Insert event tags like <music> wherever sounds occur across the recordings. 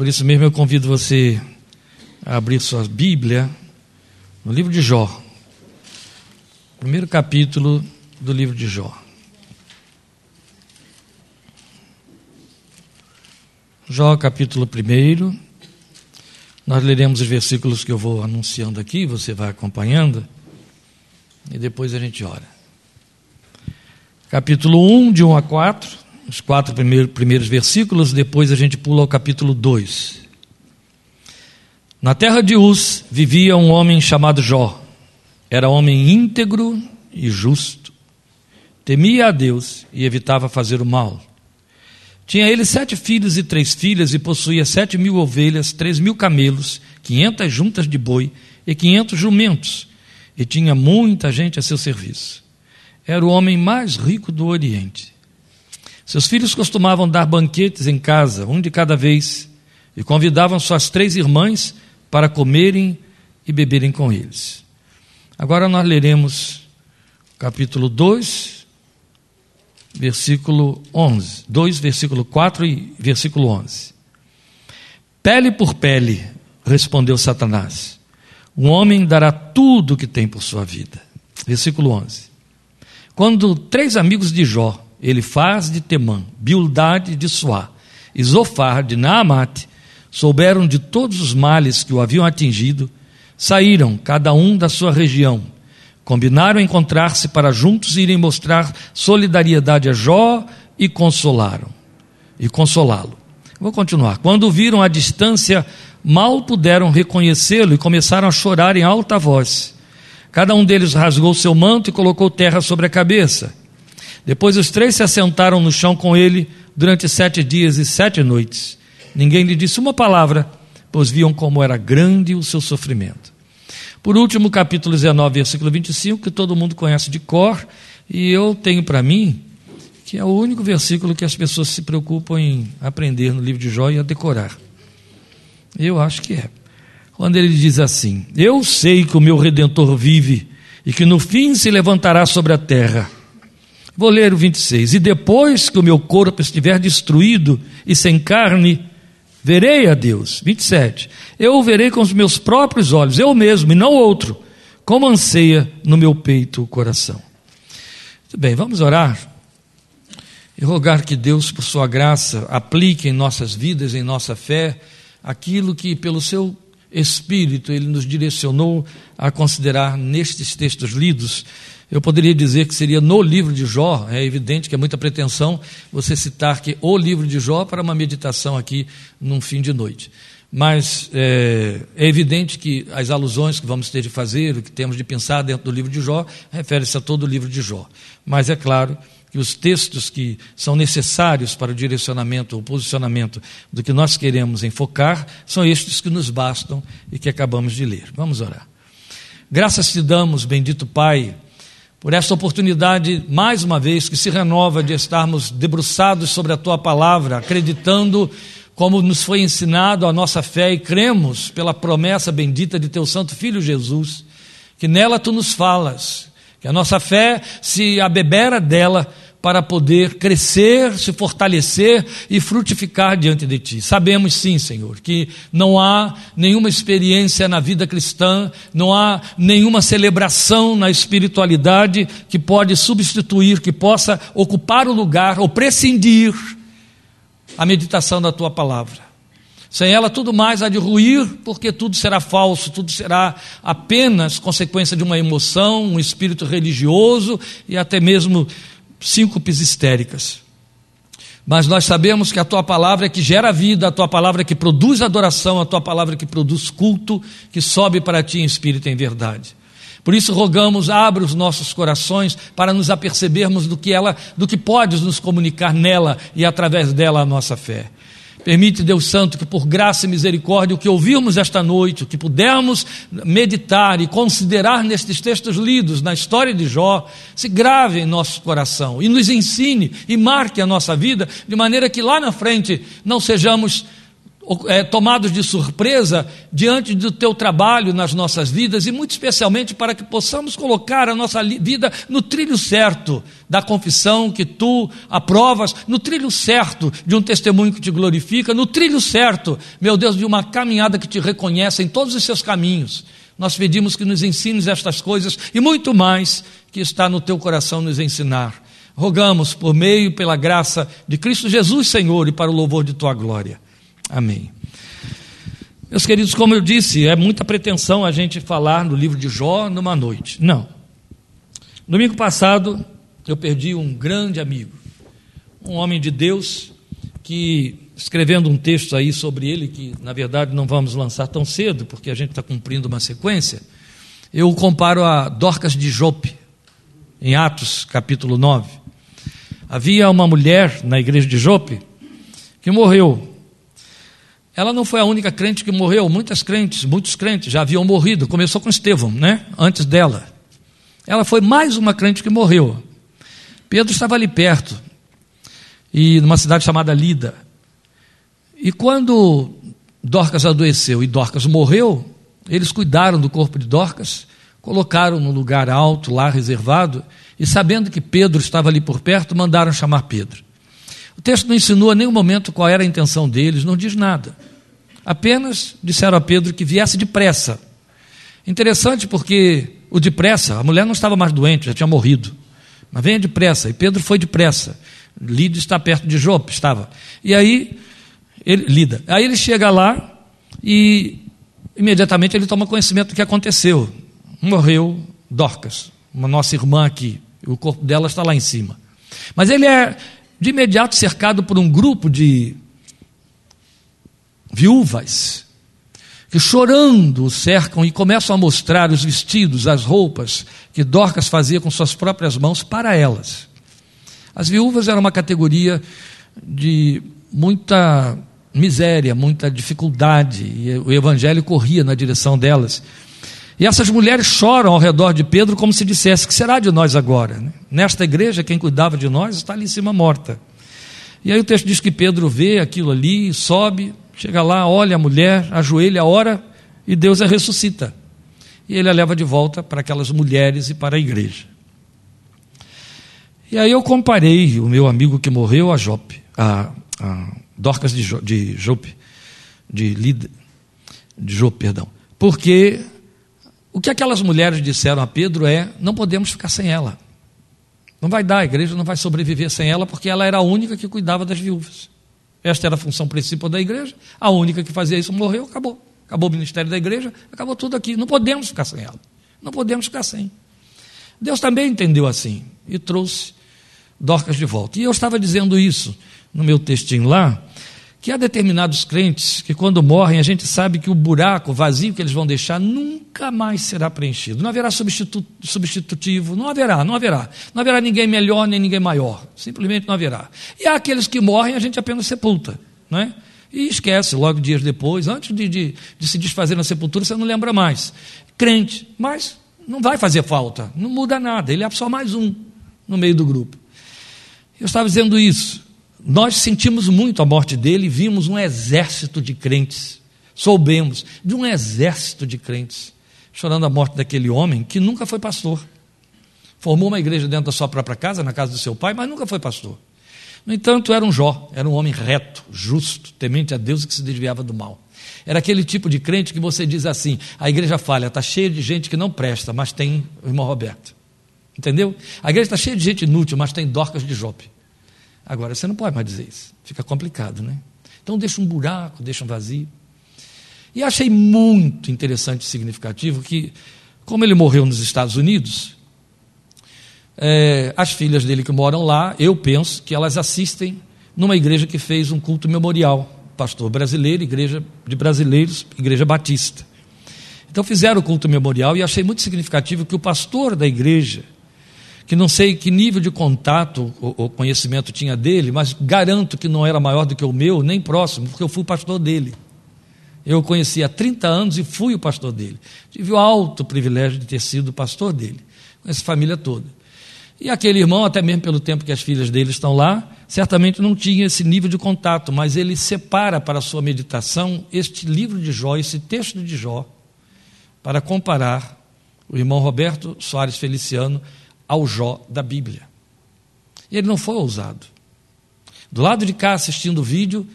Por isso mesmo eu convido você a abrir sua Bíblia no livro de Jó. Primeiro capítulo do livro de Jó. Jó, capítulo 1. Nós leremos os versículos que eu vou anunciando aqui, você vai acompanhando, e depois a gente ora. Capítulo 1, de 1 a 4, os quatro primeiros, primeiros versículos, depois a gente pula ao capítulo 2. Na terra de Uz vivia um homem chamado Jó. Era homem íntegro e justo. Temia a Deus e evitava fazer o mal. Tinha ele sete filhos e três filhas, e possuía sete mil ovelhas, três mil camelos, quinhentas juntas de boi e quinhentos jumentos, e tinha muita gente a seu serviço. Era o homem mais rico do Oriente. Seus filhos costumavam dar banquetes em casa, um de cada vez, e convidavam suas três irmãs para comerem e beberem com eles. Agora nós leremos capítulo 2, versículo 11. 2, versículo 4 e versículo 11. Pele por pele, respondeu Satanás. Um homem dará tudo o que tem por sua vida. Versículo 11. Quando três amigos de Jó, ele faz de Temã, Bildade de Suá, e Zofar de Naamate, souberam de todos os males que o haviam atingido, saíram, cada um da sua região, Combinaram encontrar-se para juntos irem mostrar solidariedade a Jó e consolaram e consolá-lo. Vou continuar. Quando viram a distância, mal puderam reconhecê-lo e começaram a chorar em alta voz. Cada um deles rasgou seu manto e colocou terra sobre a cabeça. Depois os três se assentaram no chão com ele durante sete dias e sete noites. Ninguém lhe disse uma palavra, pois viam como era grande o seu sofrimento. Por último, capítulo 19, versículo 25, que todo mundo conhece de cor, e eu tenho para mim que é o único versículo que as pessoas se preocupam em aprender no livro de Jó e a decorar. Eu acho que é. Quando ele diz assim: Eu sei que o meu redentor vive e que no fim se levantará sobre a terra. Vou ler o 26. E depois que o meu corpo estiver destruído e sem carne, Verei a Deus. 27. Eu o verei com os meus próprios olhos, eu mesmo e não outro, como anseia no meu peito o coração. Muito bem, vamos orar e rogar que Deus, por sua graça, aplique em nossas vidas, em nossa fé, aquilo que, pelo seu Espírito, Ele nos direcionou a considerar nestes textos lidos eu poderia dizer que seria no livro de Jó, é evidente que é muita pretensão você citar que o livro de Jó para uma meditação aqui num fim de noite. Mas é, é, evidente que as alusões que vamos ter de fazer, o que temos de pensar dentro do livro de Jó, refere-se a todo o livro de Jó. Mas é claro que os textos que são necessários para o direcionamento ou posicionamento do que nós queremos enfocar são estes que nos bastam e que acabamos de ler. Vamos orar. Graças te damos, bendito Pai por esta oportunidade, mais uma vez, que se renova de estarmos debruçados sobre a tua palavra, acreditando como nos foi ensinado a nossa fé e cremos pela promessa bendita de teu Santo Filho Jesus, que nela tu nos falas, que a nossa fé se abebera dela para poder crescer, se fortalecer e frutificar diante de Ti. Sabemos sim, Senhor, que não há nenhuma experiência na vida cristã, não há nenhuma celebração na espiritualidade que pode substituir, que possa ocupar o lugar ou prescindir a meditação da Tua palavra. Sem ela, tudo mais há de ruir, porque tudo será falso, tudo será apenas consequência de uma emoção, um espírito religioso e até mesmo síncopes histéricas. Mas nós sabemos que a tua palavra é que gera vida, a tua palavra é que produz adoração, a tua palavra é que produz culto, que sobe para ti em espírito e em verdade. Por isso rogamos, abre os nossos corações para nos apercebermos do que ela, do que podes nos comunicar nela e através dela a nossa fé. Permite, Deus Santo, que por graça e misericórdia, o que ouvirmos esta noite, o que pudermos meditar e considerar nestes textos lidos, na história de Jó, se grave em nosso coração e nos ensine e marque a nossa vida, de maneira que lá na frente não sejamos é, tomados de surpresa diante do teu trabalho nas nossas vidas e, muito especialmente, para que possamos colocar a nossa vida no trilho certo da confissão que tu aprovas, no trilho certo de um testemunho que te glorifica, no trilho certo, meu Deus, de uma caminhada que te reconhece em todos os seus caminhos. Nós pedimos que nos ensines estas coisas e muito mais que está no teu coração nos ensinar. Rogamos por meio, pela graça de Cristo Jesus, Senhor, e para o louvor de tua glória. Amém. Meus queridos, como eu disse, é muita pretensão a gente falar no livro de Jó numa noite. Não. Domingo passado, eu perdi um grande amigo, um homem de Deus, que, escrevendo um texto aí sobre ele, que na verdade não vamos lançar tão cedo, porque a gente está cumprindo uma sequência, eu o comparo a Dorcas de Jope, em Atos capítulo 9. Havia uma mulher na igreja de Jope que morreu ela não foi a única crente que morreu, muitas crentes, muitos crentes já haviam morrido. Começou com Estevão, né? Antes dela. Ela foi mais uma crente que morreu. Pedro estava ali perto, e numa cidade chamada Lida. E quando Dorcas adoeceu e Dorcas morreu, eles cuidaram do corpo de Dorcas, colocaram num lugar alto, lá reservado, e sabendo que Pedro estava ali por perto, mandaram chamar Pedro. O texto não insinua em nenhum momento qual era a intenção deles, não diz nada. Apenas disseram a Pedro que viesse depressa. Interessante porque o depressa, a mulher não estava mais doente, já tinha morrido. Mas venha depressa. E Pedro foi depressa. Lida está perto de Jope, estava. E aí, ele, Lida. Aí ele chega lá e imediatamente ele toma conhecimento do que aconteceu. Morreu Dorcas, uma nossa irmã aqui. O corpo dela está lá em cima. Mas ele é de imediato cercado por um grupo de viúvas, que chorando o cercam e começam a mostrar os vestidos, as roupas que Dorcas fazia com suas próprias mãos para elas. As viúvas eram uma categoria de muita miséria, muita dificuldade, e o evangelho corria na direção delas. E essas mulheres choram ao redor de Pedro como se dissesse: que será de nós agora? Nesta igreja, quem cuidava de nós está ali em cima morta. E aí o texto diz que Pedro vê aquilo ali, sobe, Chega lá, olha a mulher, ajoelha, ora e Deus a ressuscita. E ele a leva de volta para aquelas mulheres e para a igreja. E aí eu comparei o meu amigo que morreu a Jope, a, a Dorcas de, de Jope, de, Lida, de Jope, perdão. Porque o que aquelas mulheres disseram a Pedro é: não podemos ficar sem ela. Não vai dar, a igreja não vai sobreviver sem ela, porque ela era a única que cuidava das viúvas. Esta era a função principal da igreja. A única que fazia isso morreu, acabou. Acabou o ministério da igreja, acabou tudo aqui. Não podemos ficar sem ela. Não podemos ficar sem. Deus também entendeu assim e trouxe Dorcas de volta. E eu estava dizendo isso no meu textinho lá, que há determinados crentes que, quando morrem, a gente sabe que o buraco, vazio que eles vão deixar, nunca mais será preenchido. Não haverá substitu substitutivo, não haverá, não haverá. Não haverá ninguém melhor nem ninguém maior. Simplesmente não haverá. E há aqueles que morrem, a gente apenas sepulta, não é? E esquece, logo dias depois, antes de, de, de se desfazer na sepultura, você não lembra mais. Crente, mas não vai fazer falta, não muda nada, ele é só mais um no meio do grupo. Eu estava dizendo isso nós sentimos muito a morte dele e vimos um exército de crentes. Soubemos de um exército de crentes chorando a morte daquele homem que nunca foi pastor. Formou uma igreja dentro da sua própria casa, na casa do seu pai, mas nunca foi pastor. No entanto, era um Jó, era um homem reto, justo, temente a Deus que se desviava do mal. Era aquele tipo de crente que você diz assim: a igreja falha, está cheia de gente que não presta, mas tem o irmão Roberto. Entendeu? A igreja está cheia de gente inútil, mas tem Dorcas de Jope. Agora você não pode mais dizer isso, fica complicado, né? Então deixa um buraco, deixa um vazio. E achei muito interessante e significativo que, como ele morreu nos Estados Unidos, é, as filhas dele que moram lá, eu penso que elas assistem numa igreja que fez um culto memorial, pastor brasileiro, igreja de brasileiros, igreja batista. Então fizeram o culto memorial e achei muito significativo que o pastor da igreja que não sei que nível de contato ou conhecimento tinha dele, mas garanto que não era maior do que o meu, nem próximo, porque eu fui pastor dele. Eu o conheci há 30 anos e fui o pastor dele. Tive o alto privilégio de ter sido pastor dele, com essa família toda. E aquele irmão, até mesmo pelo tempo que as filhas dele estão lá, certamente não tinha esse nível de contato, mas ele separa para a sua meditação este livro de Jó, esse texto de Jó, para comparar o irmão Roberto Soares Feliciano ao Jó da Bíblia. E ele não foi ousado. Do lado de cá, assistindo o vídeo,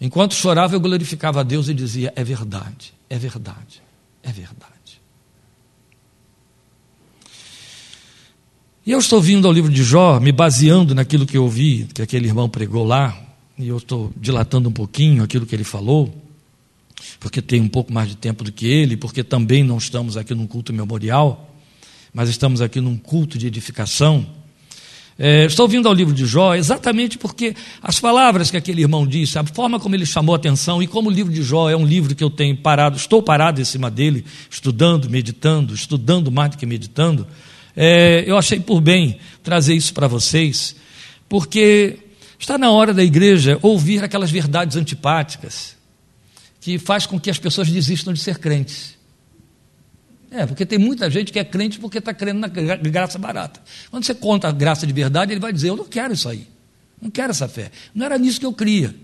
enquanto chorava, eu glorificava a Deus e dizia: É verdade, é verdade, é verdade. E eu estou vindo ao livro de Jó, me baseando naquilo que eu ouvi, que aquele irmão pregou lá, e eu estou dilatando um pouquinho aquilo que ele falou, porque tenho um pouco mais de tempo do que ele, porque também não estamos aqui num culto memorial, mas estamos aqui num culto de edificação. É, estou vindo ao livro de Jó exatamente porque as palavras que aquele irmão disse, a forma como ele chamou a atenção e como o livro de Jó é um livro que eu tenho parado, estou parado em cima dele, estudando, meditando, estudando mais do que meditando. É, eu achei por bem trazer isso para vocês, porque está na hora da igreja ouvir aquelas verdades antipáticas que faz com que as pessoas desistam de ser crentes. É, porque tem muita gente que é crente porque está crendo na graça barata. Quando você conta a graça de verdade, ele vai dizer: Eu não quero isso aí, não quero essa fé. Não era nisso que eu cria.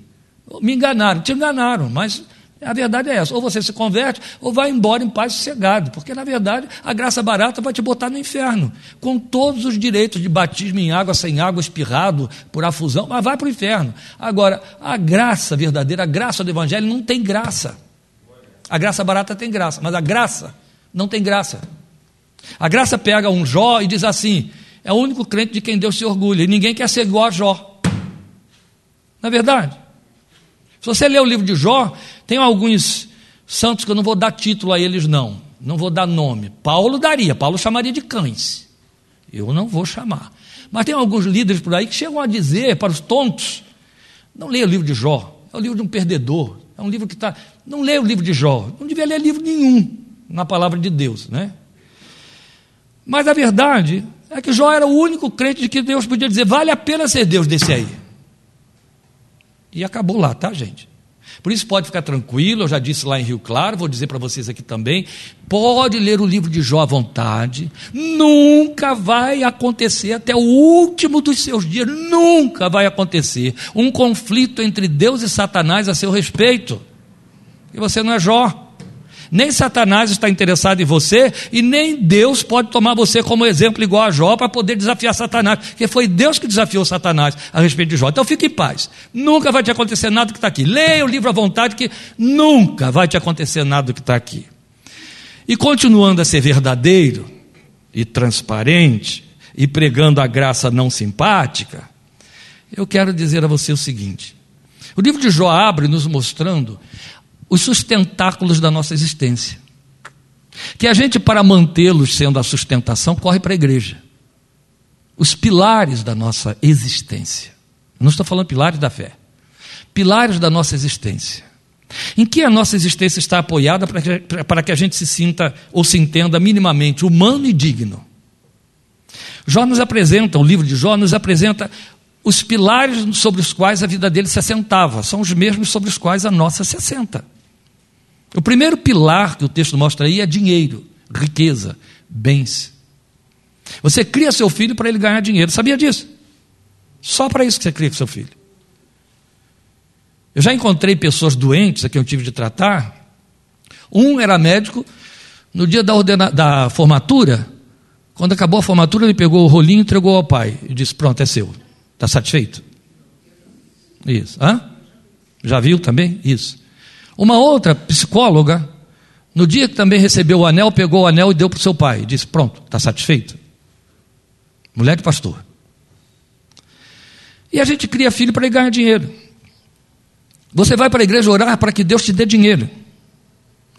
Me enganaram, te enganaram, mas a verdade é essa: ou você se converte, ou vai embora em paz sossegado, porque na verdade a graça barata vai te botar no inferno, com todos os direitos de batismo em água, sem água, espirrado, por afusão, mas vai para o inferno. Agora, a graça verdadeira, a graça do Evangelho não tem graça. A graça barata tem graça, mas a graça não tem graça. A graça pega um Jó e diz assim: é o único crente de quem Deus se orgulha, e ninguém quer ser igual a Jó. Não é verdade? Se você ler o livro de Jó, tem alguns santos que eu não vou dar título a eles, não. Não vou dar nome. Paulo daria, Paulo chamaria de cães. Eu não vou chamar. Mas tem alguns líderes por aí que chegam a dizer para os tontos: não leia o livro de Jó, é o livro de um perdedor. É um livro que está. Não leia o livro de Jó, não devia ler livro nenhum na palavra de Deus, né? Mas a verdade é que Jó era o único crente de que Deus podia dizer: vale a pena ser Deus desse aí. E acabou lá, tá, gente? Por isso pode ficar tranquilo, eu já disse lá em Rio Claro, vou dizer para vocês aqui também. Pode ler o livro de Jó à vontade, nunca vai acontecer, até o último dos seus dias, nunca vai acontecer um conflito entre Deus e Satanás a seu respeito. E você não é Jó. Nem Satanás está interessado em você e nem Deus pode tomar você como exemplo igual a Jó para poder desafiar Satanás, porque foi Deus que desafiou Satanás a respeito de Jó. Então fique em paz. Nunca vai te acontecer nada que está aqui. Leia o livro à vontade que nunca vai te acontecer nada que está aqui. E continuando a ser verdadeiro e transparente e pregando a graça não simpática, eu quero dizer a você o seguinte: o livro de Jó abre nos mostrando os sustentáculos da nossa existência. Que a gente, para mantê-los sendo a sustentação, corre para a igreja. Os pilares da nossa existência. Não estou falando pilares da fé. Pilares da nossa existência. Em que a nossa existência está apoiada para que, para que a gente se sinta ou se entenda minimamente humano e digno. Jó nos apresenta, o livro de Jó nos apresenta os pilares sobre os quais a vida dele se assentava, são os mesmos sobre os quais a nossa se assenta. O primeiro pilar que o texto mostra aí é dinheiro, riqueza, bens. Você cria seu filho para ele ganhar dinheiro, sabia disso? Só para isso que você cria seu filho. Eu já encontrei pessoas doentes a quem eu tive de tratar. Um era médico, no dia da, ordena, da formatura, quando acabou a formatura, ele pegou o rolinho e entregou ao pai. E disse: Pronto, é seu. Está satisfeito? Isso. Hã? Já viu também? Isso. Uma outra psicóloga, no dia que também recebeu o anel, pegou o anel e deu para o seu pai. Disse: Pronto, está satisfeito? Mulher de pastor. E a gente cria filho para ganhar dinheiro. Você vai para a igreja orar para que Deus te dê dinheiro.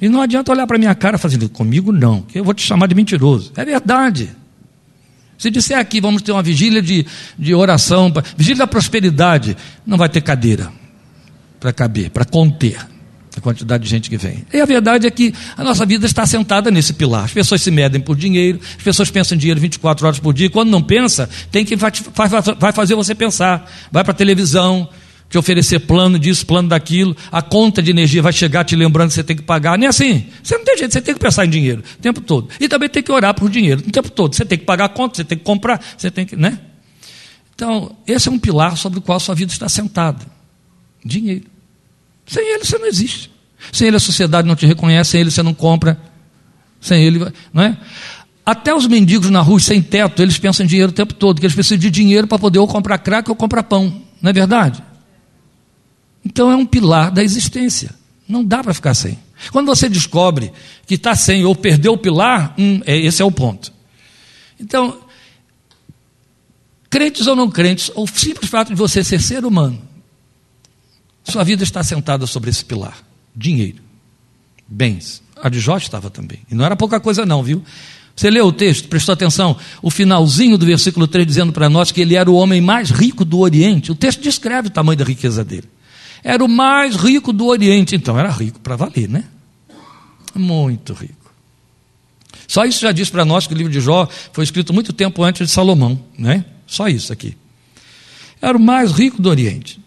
E não adianta olhar para minha cara fazendo, comigo não, que eu vou te chamar de mentiroso. É verdade. Se disser aqui, vamos ter uma vigília de, de oração, vigília da prosperidade, não vai ter cadeira para caber, para conter a quantidade de gente que vem. E a verdade é que a nossa vida está sentada nesse pilar. As pessoas se medem por dinheiro, as pessoas pensam em dinheiro 24 horas por dia, quando não pensa, tem que vai, fazer você pensar. Vai para a televisão, te oferecer plano disso, plano daquilo, a conta de energia vai chegar te lembrando que você tem que pagar. Nem assim. Você não tem jeito, você tem que pensar em dinheiro o tempo todo. E também tem que orar por dinheiro o tempo todo. Você tem que pagar a conta, você tem que comprar, você tem que. Né? Então, esse é um pilar sobre o qual sua vida está sentada. Dinheiro. Sem ele você não existe. Sem ele a sociedade não te reconhece, sem ele você não compra. Sem ele, não é? Até os mendigos na rua sem teto, eles pensam em dinheiro o tempo todo, que eles precisam de dinheiro para poder ou comprar crack ou comprar pão. Não é verdade? Então é um pilar da existência. Não dá para ficar sem. Quando você descobre que está sem ou perdeu o pilar, hum, é, esse é o ponto. Então, crentes ou não crentes, o simples fato de você ser ser humano, sua vida está sentada sobre esse pilar: dinheiro, bens. A de Jó estava também. E não era pouca coisa, não, viu? Você leu o texto, prestou atenção, o finalzinho do versículo 3 dizendo para nós que ele era o homem mais rico do Oriente. O texto descreve o tamanho da riqueza dele. Era o mais rico do Oriente, então era rico para valer, né? Muito rico. Só isso já diz para nós que o livro de Jó foi escrito muito tempo antes de Salomão, né? Só isso aqui. Era o mais rico do Oriente.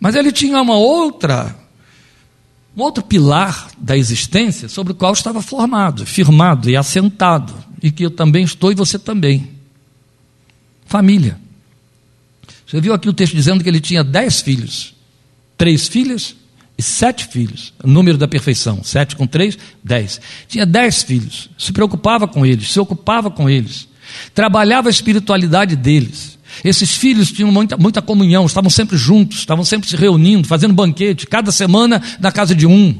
Mas ele tinha uma outra, um outro pilar da existência sobre o qual estava formado, firmado e assentado, e que eu também estou e você também. Família. Você viu aqui o texto dizendo que ele tinha dez filhos, três filhas e sete filhos. Número da perfeição. Sete com três, dez. Tinha dez filhos. Se preocupava com eles, se ocupava com eles. Trabalhava a espiritualidade deles. Esses filhos tinham muita, muita comunhão, estavam sempre juntos, estavam sempre se reunindo, fazendo banquete, cada semana na casa de um.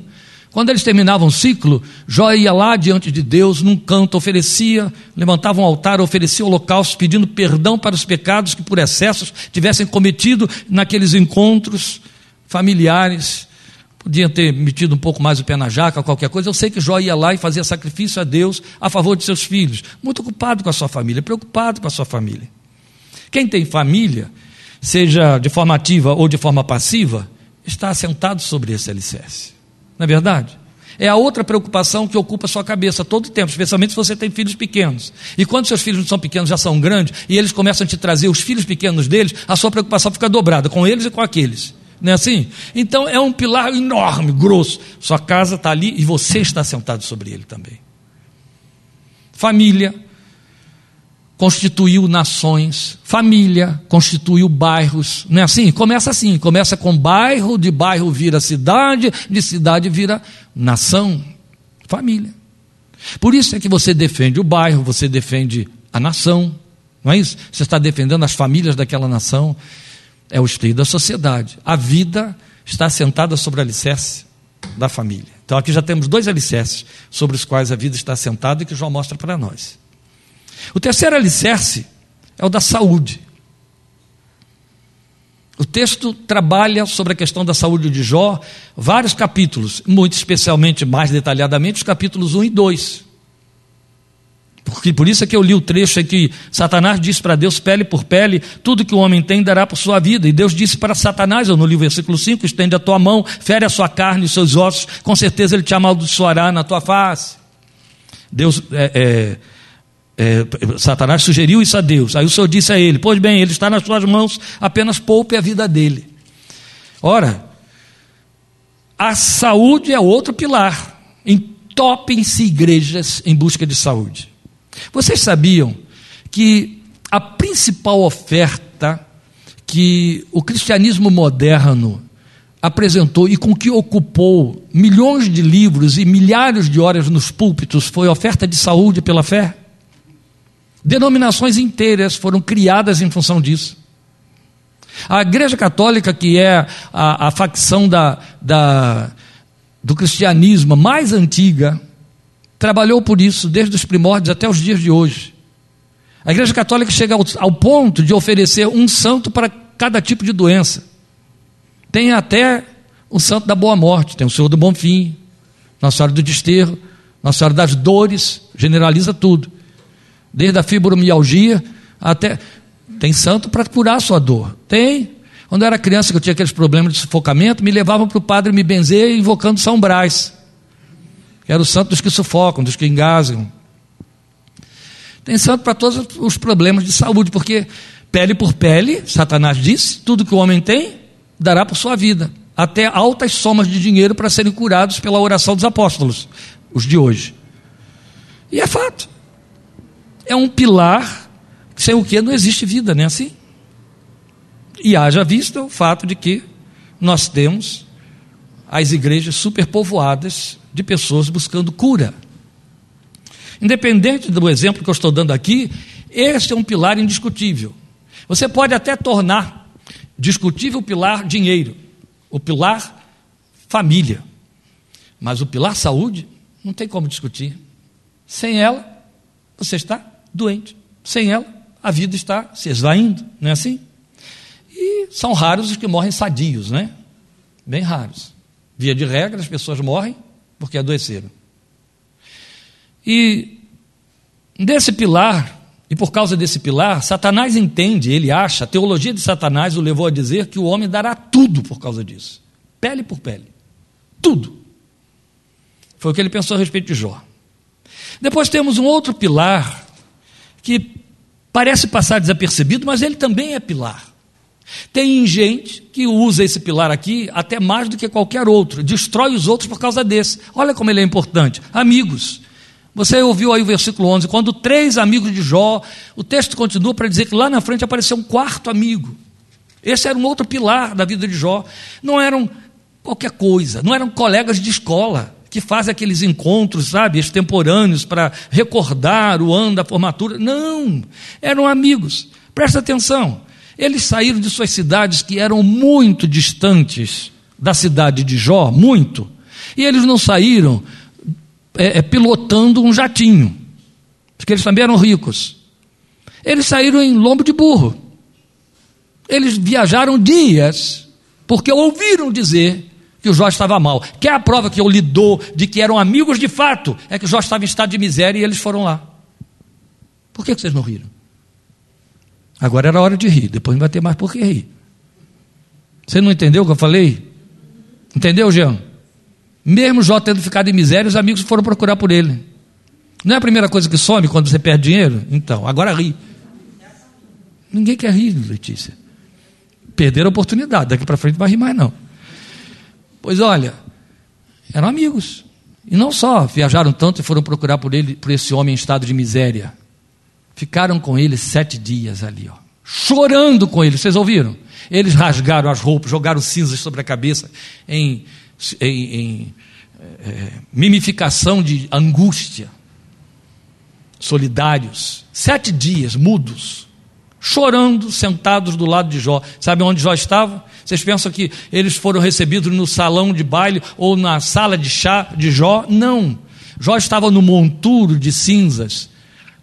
Quando eles terminavam o ciclo, Jó ia lá diante de Deus, num canto, oferecia, levantava um altar, oferecia holocaustos, pedindo perdão para os pecados que por excessos tivessem cometido naqueles encontros familiares. Podiam ter metido um pouco mais o pé na jaca, qualquer coisa. Eu sei que Jó ia lá e fazia sacrifício a Deus a favor de seus filhos. Muito ocupado com a sua família, preocupado com a sua família. Quem tem família, seja de forma ativa ou de forma passiva, está assentado sobre esse alicerce. Não é verdade? É a outra preocupação que ocupa sua cabeça todo o tempo, especialmente se você tem filhos pequenos. E quando seus filhos não são pequenos, já são grandes, e eles começam a te trazer os filhos pequenos deles, a sua preocupação fica dobrada com eles e com aqueles. Não é assim? Então é um pilar enorme, grosso. Sua casa está ali e você está sentado sobre ele também. Família constituiu nações, família constituiu bairros, não é assim? Começa assim, começa com bairro, de bairro vira cidade, de cidade vira nação, família. Por isso é que você defende o bairro, você defende a nação, não é isso? Você está defendendo as famílias daquela nação é o espelho da sociedade. A vida está assentada sobre o alicerce da família. Então aqui já temos dois alicerces sobre os quais a vida está assentada e que João mostra para nós. O terceiro alicerce é o da saúde. O texto trabalha sobre a questão da saúde de Jó, vários capítulos, muito especialmente, mais detalhadamente, os capítulos 1 e 2. Porque por isso é que eu li o trecho em que Satanás disse para Deus, pele por pele, tudo que o homem tem dará por sua vida. E Deus disse para Satanás, eu no livro versículo 5, estende a tua mão, fere a sua carne e os seus ossos, com certeza ele te amaldiçoará na tua face. Deus, é, é, é, Satanás sugeriu isso a Deus. Aí o Senhor disse a ele: Pois bem, ele está nas suas mãos, apenas poupe a vida dele. Ora, a saúde é outro pilar. Entopem-se igrejas em busca de saúde. Vocês sabiam que a principal oferta que o cristianismo moderno apresentou e com que ocupou milhões de livros e milhares de horas nos púlpitos foi a oferta de saúde pela fé? Denominações inteiras foram criadas em função disso. A Igreja Católica, que é a, a facção da, da, do cristianismo mais antiga, trabalhou por isso desde os primórdios até os dias de hoje. A Igreja Católica chega ao, ao ponto de oferecer um santo para cada tipo de doença. Tem até o santo da boa morte, tem o Senhor do Bom Fim, Nossa Senhora do Desterro, Nossa Senhora das Dores, generaliza tudo. Desde a fibromialgia até. Tem santo para curar a sua dor. Tem. Quando eu era criança, que eu tinha aqueles problemas de sufocamento, me levavam para o padre me benzer invocando São Brás era o santo dos que sufocam, dos que engasgam. Tem santo para todos os problemas de saúde, porque pele por pele, Satanás disse, tudo que o homem tem, dará por sua vida. Até altas somas de dinheiro para serem curados pela oração dos apóstolos, os de hoje. E é fato. É um pilar sem o que não existe vida, não é assim? E haja vista o fato de que nós temos as igrejas superpovoadas de pessoas buscando cura. Independente do exemplo que eu estou dando aqui, este é um pilar indiscutível. Você pode até tornar discutível o pilar dinheiro, o pilar família, mas o pilar saúde não tem como discutir. Sem ela, você está doente. Sem ela, a vida está se esvaindo, não é assim? E são raros os que morrem sadios, né? Bem raros. Via de regra, as pessoas morrem porque adoeceram. E desse pilar, e por causa desse pilar, Satanás entende, ele acha, a teologia de Satanás o levou a dizer que o homem dará tudo por causa disso pele por pele. Tudo. Foi o que ele pensou a respeito de Jó. Depois temos um outro pilar que parece passar desapercebido, mas ele também é pilar. Tem gente que usa esse pilar aqui até mais do que qualquer outro, destrói os outros por causa desse. Olha como ele é importante. Amigos. Você ouviu aí o versículo 11, quando três amigos de Jó, o texto continua para dizer que lá na frente apareceu um quarto amigo. Esse era um outro pilar da vida de Jó. Não eram qualquer coisa, não eram colegas de escola que fazem aqueles encontros, sabe, extemporâneos para recordar o ano da formatura. Não, eram amigos. Presta atenção. Eles saíram de suas cidades que eram muito distantes da cidade de Jó, muito. E eles não saíram é, é, pilotando um jatinho, porque eles também eram ricos. Eles saíram em lombo de burro. Eles viajaram dias, porque ouviram dizer que o Jó estava mal. Que é a prova que eu lhe dou de que eram amigos de fato, é que o Jó estava em estado de miséria e eles foram lá. Por que vocês não riram? Agora era hora de rir, depois não vai ter mais por que rir. Você não entendeu o que eu falei? Entendeu, Jean? Mesmo Jó tendo ficado em miséria, os amigos foram procurar por ele. Não é a primeira coisa que some quando você perde dinheiro? Então, agora ri. Ninguém quer rir, Letícia. Perderam a oportunidade, daqui para frente não vai rir mais não. Pois olha, eram amigos. E não só viajaram tanto e foram procurar por ele, por esse homem em estado de miséria. Ficaram com ele sete dias ali, ó, chorando com ele. Vocês ouviram? Eles rasgaram as roupas, jogaram cinzas sobre a cabeça em, em, em é, mimificação de angústia. Solidários. Sete dias, mudos, chorando, sentados do lado de Jó. Sabe onde Jó estava? Vocês pensam que eles foram recebidos no salão de baile ou na sala de chá de Jó? Não. Jó estava no monturo de cinzas,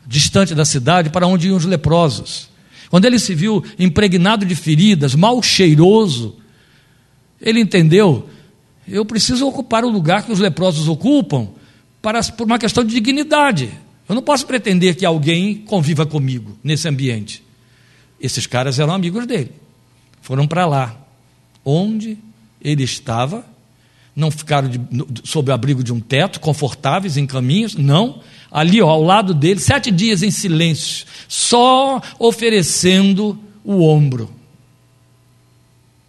distante da cidade, para onde iam os leprosos. Quando ele se viu impregnado de feridas, mal cheiroso, ele entendeu: eu preciso ocupar o lugar que os leprosos ocupam para, por uma questão de dignidade. Eu não posso pretender que alguém conviva comigo nesse ambiente. Esses caras eram amigos dele. Foram para lá onde ele estava, não ficaram de, sob o abrigo de um teto, confortáveis em caminhos, não. Ali, ó, ao lado dele, sete dias em silêncio, só oferecendo o ombro.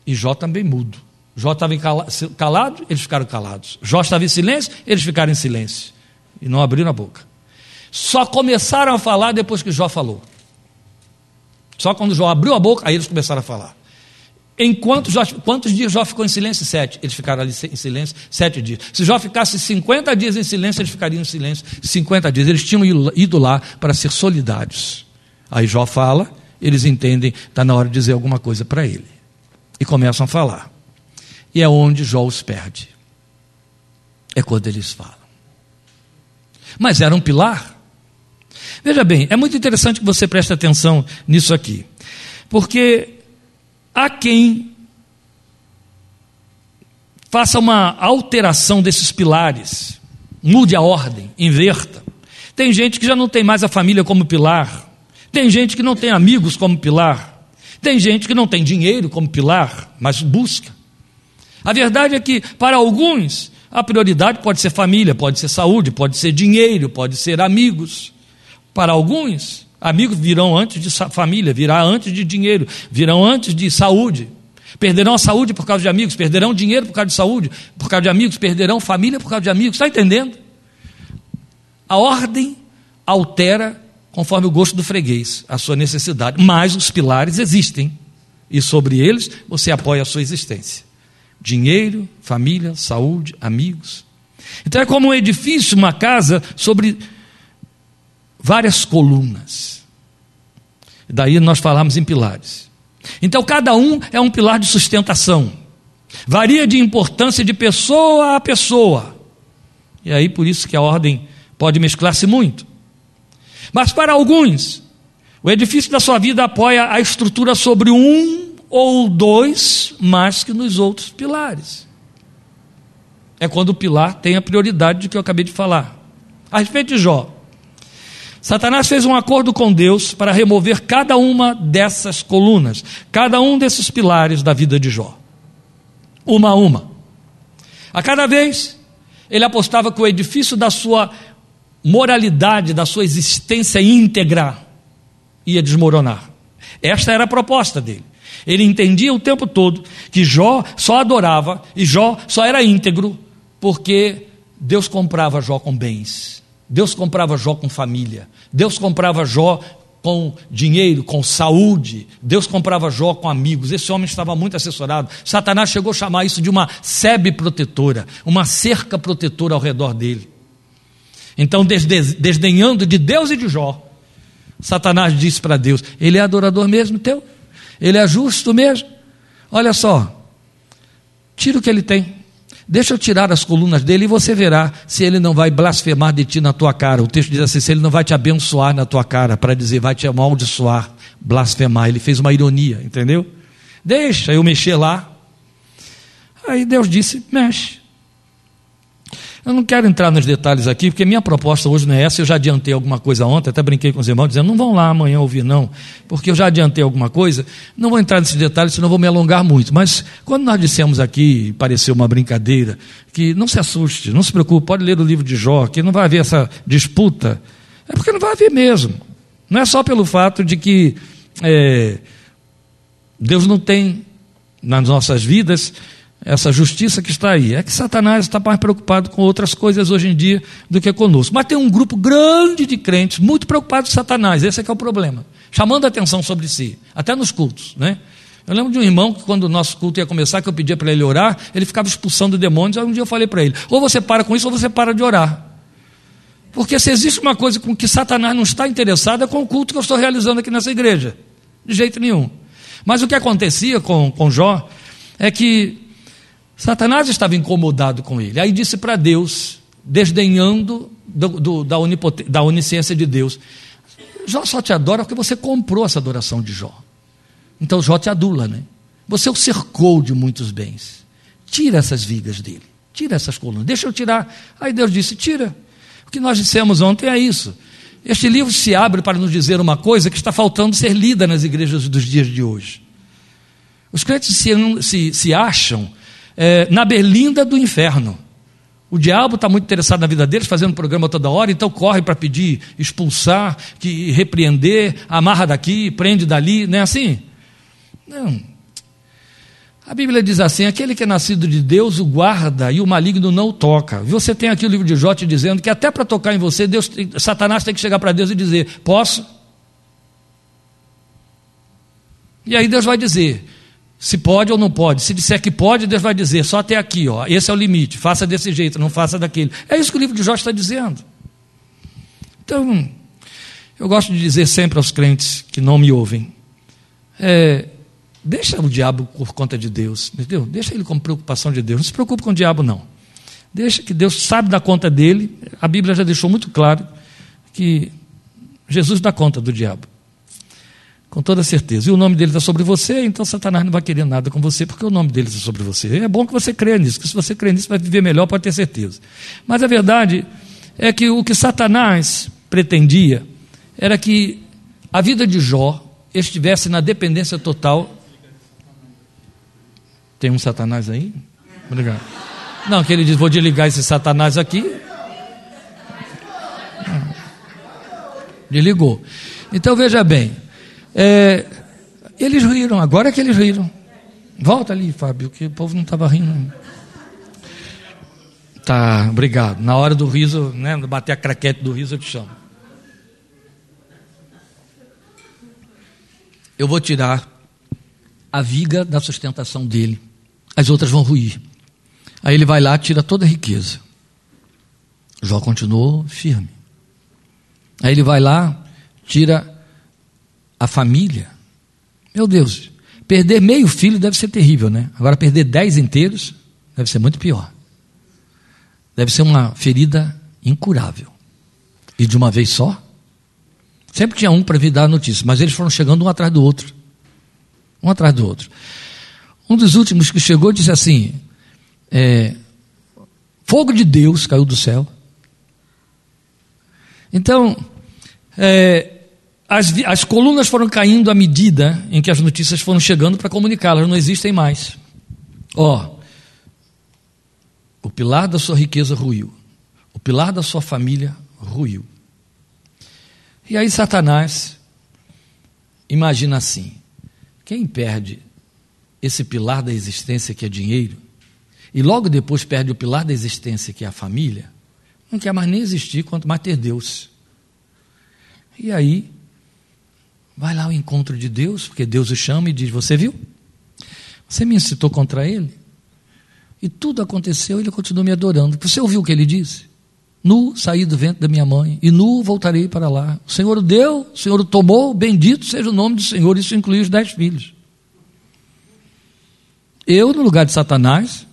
E Jó também mudo. Jó estava calado, eles ficaram calados. Jó estava em silêncio, eles ficaram em silêncio. E não abriram a boca. Só começaram a falar depois que Jó falou. Só quando Jó abriu a boca, aí eles começaram a falar. Enquanto Jó, quantos dias Jó ficou em silêncio? Sete. Eles ficaram ali em silêncio sete dias. Se Jó ficasse 50 dias em silêncio, eles ficariam em silêncio 50 dias. Eles tinham ido lá para ser solidários. Aí Jó fala, eles entendem, está na hora de dizer alguma coisa para ele. E começam a falar. E é onde Jó os perde. É quando eles falam. Mas era um pilar. Veja bem, é muito interessante que você preste atenção nisso aqui. Porque Há quem faça uma alteração desses pilares, mude a ordem, inverta. Tem gente que já não tem mais a família como pilar, tem gente que não tem amigos como pilar, tem gente que não tem dinheiro como pilar, mas busca. A verdade é que, para alguns, a prioridade pode ser família, pode ser saúde, pode ser dinheiro, pode ser amigos. Para alguns, Amigos virão antes de família, virá antes de dinheiro, virão antes de saúde. Perderão a saúde por causa de amigos, perderão dinheiro por causa de saúde, por causa de amigos, perderão família por causa de amigos. Está entendendo? A ordem altera conforme o gosto do freguês, a sua necessidade. Mas os pilares existem. e sobre eles você apoia a sua existência. Dinheiro, família, saúde, amigos. Então é como um edifício, uma casa sobre várias colunas. Daí nós falamos em pilares. Então cada um é um pilar de sustentação. Varia de importância de pessoa a pessoa. E aí por isso que a ordem pode mesclar-se muito. Mas para alguns, o edifício da sua vida apoia a estrutura sobre um ou dois mais que nos outros pilares. É quando o pilar tem a prioridade de que eu acabei de falar. A respeito de Jó, Satanás fez um acordo com Deus para remover cada uma dessas colunas, cada um desses pilares da vida de Jó, uma a uma. A cada vez, ele apostava que o edifício da sua moralidade, da sua existência íntegra, ia desmoronar. Esta era a proposta dele. Ele entendia o tempo todo que Jó só adorava e Jó só era íntegro porque Deus comprava Jó com bens. Deus comprava Jó com família. Deus comprava Jó com dinheiro, com saúde. Deus comprava Jó com amigos. Esse homem estava muito assessorado. Satanás chegou a chamar isso de uma sebe protetora, uma cerca protetora ao redor dele. Então, desdenhando de Deus e de Jó, Satanás disse para Deus: Ele é adorador mesmo teu? Ele é justo mesmo? Olha só, tira o que ele tem. Deixa eu tirar as colunas dele e você verá se ele não vai blasfemar de ti na tua cara. O texto diz assim: se ele não vai te abençoar na tua cara, para dizer, vai te amaldiçoar, blasfemar. Ele fez uma ironia, entendeu? Deixa eu mexer lá. Aí Deus disse: mexe. Eu não quero entrar nos detalhes aqui, porque minha proposta hoje não é essa. Eu já adiantei alguma coisa ontem, até brinquei com os irmãos, dizendo: não vão lá amanhã ouvir, não, porque eu já adiantei alguma coisa. Não vou entrar nesses detalhes, senão vou me alongar muito. Mas quando nós dissemos aqui, pareceu uma brincadeira, que não se assuste, não se preocupe, pode ler o livro de Jó, que não vai haver essa disputa. É porque não vai haver mesmo. Não é só pelo fato de que é, Deus não tem nas nossas vidas essa justiça que está aí. É que Satanás está mais preocupado com outras coisas hoje em dia do que conosco. Mas tem um grupo grande de crentes muito preocupados com Satanás, esse é que é o problema. Chamando a atenção sobre si, até nos cultos, né? Eu lembro de um irmão que, quando o nosso culto ia começar, que eu pedia para ele orar, ele ficava expulsando demônios. Aí um dia eu falei para ele: ou você para com isso, ou você para de orar. Porque se existe uma coisa com que Satanás não está interessado, é com o culto que eu estou realizando aqui nessa igreja. De jeito nenhum. Mas o que acontecia com, com Jó é que Satanás estava incomodado com ele. Aí disse para Deus, desdenhando do, do, da, da onisciência de Deus: Jó só te adora porque você comprou essa adoração de Jó. Então Jó te adula, né? Você o cercou de muitos bens. Tira essas vigas dele, tira essas colunas, deixa eu tirar. Aí Deus disse: tira. O que nós dissemos ontem é isso. Este livro se abre para nos dizer uma coisa que está faltando ser lida nas igrejas dos dias de hoje. Os crentes se, se, se acham é, na berlinda do inferno. O diabo está muito interessado na vida deles, fazendo programa toda hora, então corre para pedir, expulsar, que repreender, amarra daqui, prende dali, não é assim? Não. A Bíblia diz assim: aquele que é nascido de Deus o guarda e o maligno não o toca. Você tem aqui o livro de Jó te dizendo que até para tocar em você, Deus, Satanás tem que chegar para Deus e dizer: Posso? E aí Deus vai dizer: se pode ou não pode. Se disser que pode, Deus vai dizer, só até aqui, ó, esse é o limite, faça desse jeito, não faça daquele. É isso que o livro de Jó está dizendo. Então, eu gosto de dizer sempre aos crentes que não me ouvem, é, deixa o diabo por conta de Deus, entendeu? Deixa ele como preocupação de Deus, não se preocupe com o diabo não. Deixa que Deus sabe da conta dele, a Bíblia já deixou muito claro que Jesus dá conta do diabo. Com toda certeza. E o nome dele está sobre você, então Satanás não vai querer nada com você, porque o nome dele está sobre você. É bom que você creia nisso, porque se você crê nisso, vai viver melhor, pode ter certeza. Mas a verdade é que o que Satanás pretendia era que a vida de Jó estivesse na dependência total. Tem um Satanás aí? Obrigado. Não, que ele diz: vou desligar esse Satanás aqui. Desligou. Então veja bem. É, eles riram, agora é que eles riram. Volta ali, Fábio, que o povo não estava rindo. Tá, obrigado. Na hora do riso, né, bater a craquete do riso, eu te chamo. Eu vou tirar a viga da sustentação dele. As outras vão ruir. Aí ele vai lá, tira toda a riqueza. Jó continuou firme. Aí ele vai lá, tira a família. Meu Deus, perder meio filho deve ser terrível, né? Agora perder dez inteiros deve ser muito pior. Deve ser uma ferida incurável. E de uma vez só? Sempre tinha um para vir dar a notícia, mas eles foram chegando um atrás do outro. Um atrás do outro. Um dos últimos que chegou disse assim: é, Fogo de Deus caiu do céu. Então, é, as, as colunas foram caindo à medida em que as notícias foram chegando para comunicá-las, não existem mais. Ó, oh, o pilar da sua riqueza ruiu, o pilar da sua família ruiu. E aí Satanás imagina assim: quem perde esse pilar da existência que é dinheiro, e logo depois perde o pilar da existência que é a família, não quer mais nem existir, quanto mais ter Deus. E aí, vai lá ao encontro de Deus, porque Deus o chama e diz: Você viu? Você me incitou contra ele? E tudo aconteceu, ele continuou me adorando. Você ouviu o que ele disse? Nu saí do ventre da minha mãe, e nu voltarei para lá. O Senhor deu, o Senhor tomou, bendito seja o nome do Senhor. Isso inclui os dez filhos. Eu, no lugar de Satanás,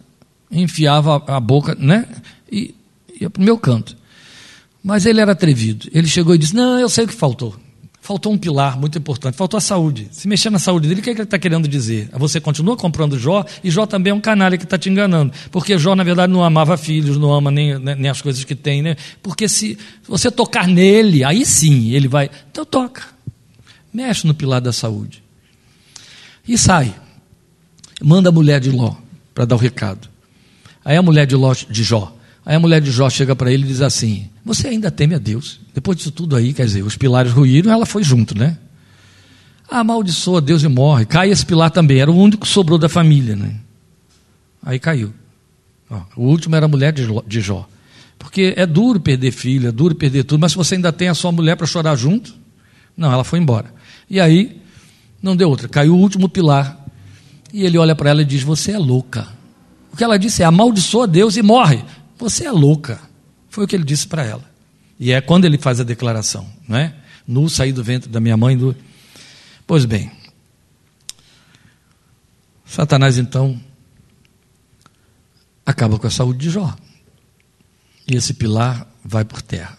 enfiava a boca, né? E ia para o meu canto. Mas ele era atrevido. Ele chegou e disse: Não, eu sei o que faltou. Faltou um pilar muito importante, faltou a saúde. Se mexer na saúde dele, o que, é que ele está querendo dizer? Você continua comprando Jó, e Jó também é um canalha que está te enganando. Porque Jó, na verdade, não amava filhos, não ama nem, nem as coisas que tem. Né? Porque se você tocar nele, aí sim ele vai. Então toca. Mexe no pilar da saúde. E sai manda a mulher de Ló para dar o recado. Aí a mulher de, Ló, de Jó, aí a mulher de Jó chega para ele e diz assim: Você ainda teme a Deus? Depois disso tudo aí, quer dizer, os pilares ruíram, ela foi junto, né? Amaldiçoa Deus e morre. Cai esse pilar também, era o único que sobrou da família, né? Aí caiu. Ó, o último era a mulher de Jó. Porque é duro perder filho, é duro perder tudo, mas se você ainda tem a sua mulher para chorar junto, não, ela foi embora. E aí, não deu outra, caiu o último pilar e ele olha para ela e diz: Você é louca. O que ela disse é: amaldiçoa Deus e morre. Você é louca. Foi o que ele disse para ela. E é quando ele faz a declaração, não é? Nu saí do ventre da minha mãe. Do... Pois bem, Satanás então acaba com a saúde de Jó. E esse pilar vai por terra.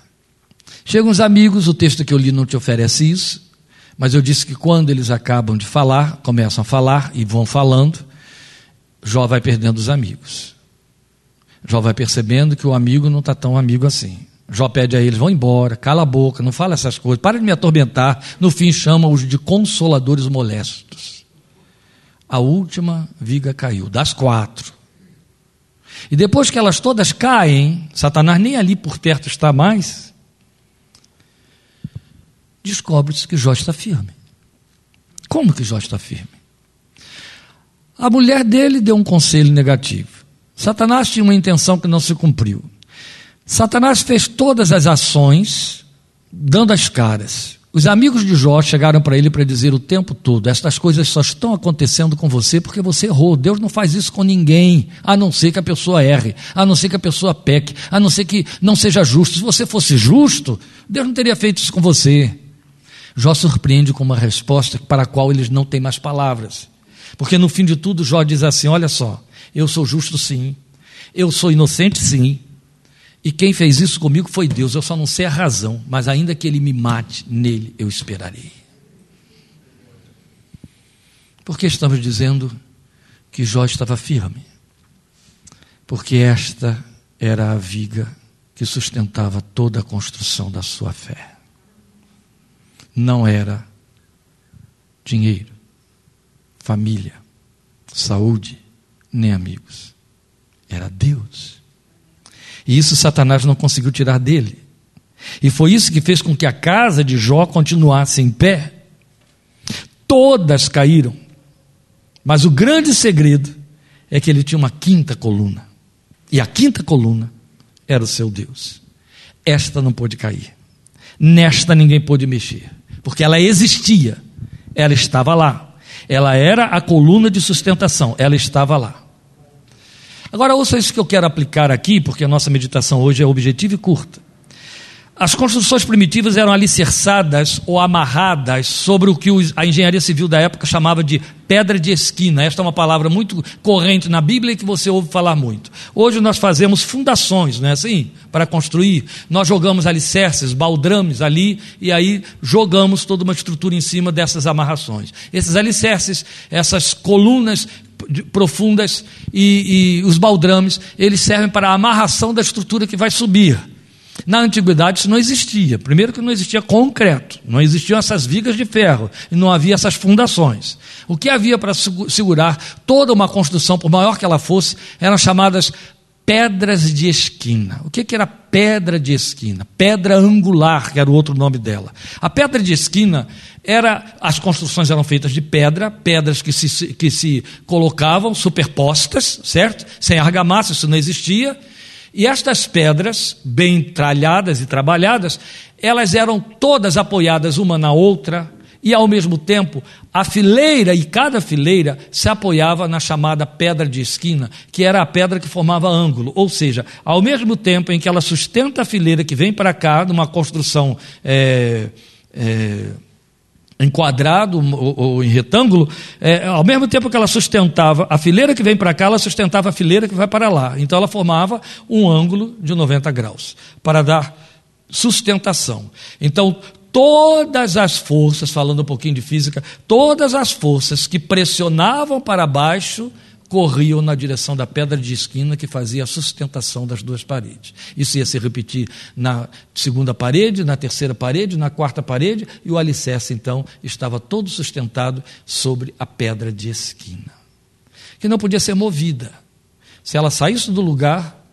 Chegam os amigos, o texto que eu li não te oferece isso, mas eu disse que quando eles acabam de falar, começam a falar e vão falando, Jó vai perdendo os amigos. Jó vai percebendo que o amigo não está tão amigo assim. Jó pede a eles: vão embora, cala a boca, não fala essas coisas, para de me atormentar. No fim, chama-os de consoladores molestos. A última viga caiu, das quatro. E depois que elas todas caem, Satanás nem ali por perto está mais, descobre-se que Jó está firme. Como que Jó está firme? A mulher dele deu um conselho negativo. Satanás tinha uma intenção que não se cumpriu. Satanás fez todas as ações dando as caras. Os amigos de Jó chegaram para ele para dizer o tempo todo: estas coisas só estão acontecendo com você porque você errou. Deus não faz isso com ninguém, a não ser que a pessoa erre, a não ser que a pessoa peque, a não ser que não seja justo. Se você fosse justo, Deus não teria feito isso com você. Jó surpreende com uma resposta para a qual eles não têm mais palavras. Porque no fim de tudo, Jó diz assim: Olha só, eu sou justo sim, eu sou inocente sim, e quem fez isso comigo foi Deus, eu só não sei a razão, mas ainda que ele me mate, nele eu esperarei. Porque estamos dizendo que Jó estava firme? Porque esta era a viga que sustentava toda a construção da sua fé não era dinheiro, família, saúde, nem amigos. Era Deus. E isso Satanás não conseguiu tirar dele. E foi isso que fez com que a casa de Jó continuasse em pé. Todas caíram. Mas o grande segredo é que ele tinha uma quinta coluna. E a quinta coluna era o seu Deus. Esta não pôde cair. Nesta ninguém pôde mexer porque ela existia, ela estava lá. Ela era a coluna de sustentação, ela estava lá. Agora, ouça isso que eu quero aplicar aqui, porque a nossa meditação hoje é objetiva e curta. As construções primitivas eram alicerçadas ou amarradas sobre o que a engenharia civil da época chamava de pedra de esquina. Esta é uma palavra muito corrente na Bíblia e que você ouve falar muito. Hoje nós fazemos fundações, não é assim? Para construir. Nós jogamos alicerces, baldrames ali e aí jogamos toda uma estrutura em cima dessas amarrações. Esses alicerces, essas colunas profundas e, e os baldrames, eles servem para a amarração da estrutura que vai subir. Na antiguidade isso não existia. Primeiro que não existia concreto, não existiam essas vigas de ferro e não havia essas fundações. O que havia para segurar toda uma construção, por maior que ela fosse, eram chamadas pedras de esquina. O que, que era pedra de esquina? Pedra angular, que era o outro nome dela. A pedra de esquina era, as construções eram feitas de pedra, pedras que se, que se colocavam superpostas, certo? Sem argamassa, isso não existia. E estas pedras, bem tralhadas e trabalhadas, elas eram todas apoiadas uma na outra, e ao mesmo tempo a fileira e cada fileira se apoiava na chamada pedra de esquina, que era a pedra que formava ângulo. Ou seja, ao mesmo tempo em que ela sustenta a fileira que vem para cá, numa construção. É, é, enquadrado ou, ou, em retângulo, é, ao mesmo tempo que ela sustentava a fileira que vem para cá, ela sustentava a fileira que vai para lá. Então ela formava um ângulo de 90 graus para dar sustentação. Então todas as forças, falando um pouquinho de física, todas as forças que pressionavam para baixo corriam na direção da pedra de esquina que fazia a sustentação das duas paredes. Isso ia se repetir na segunda parede, na terceira parede, na quarta parede, e o alicerce, então, estava todo sustentado sobre a pedra de esquina, que não podia ser movida. Se ela saísse do lugar,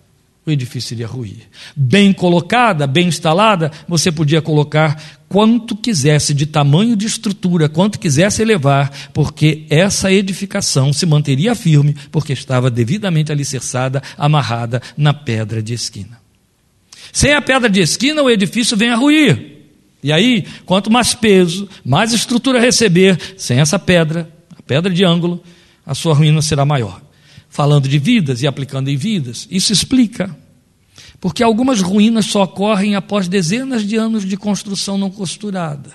o edifício iria ruir. Bem colocada, bem instalada, você podia colocar quanto quisesse de tamanho de estrutura, quanto quisesse elevar, porque essa edificação se manteria firme, porque estava devidamente alicerçada, amarrada na pedra de esquina. Sem a pedra de esquina, o edifício vem a ruir. E aí, quanto mais peso, mais estrutura receber, sem essa pedra, a pedra de ângulo, a sua ruína será maior falando de vidas e aplicando em vidas. Isso explica. Porque algumas ruínas só ocorrem após dezenas de anos de construção não costurada.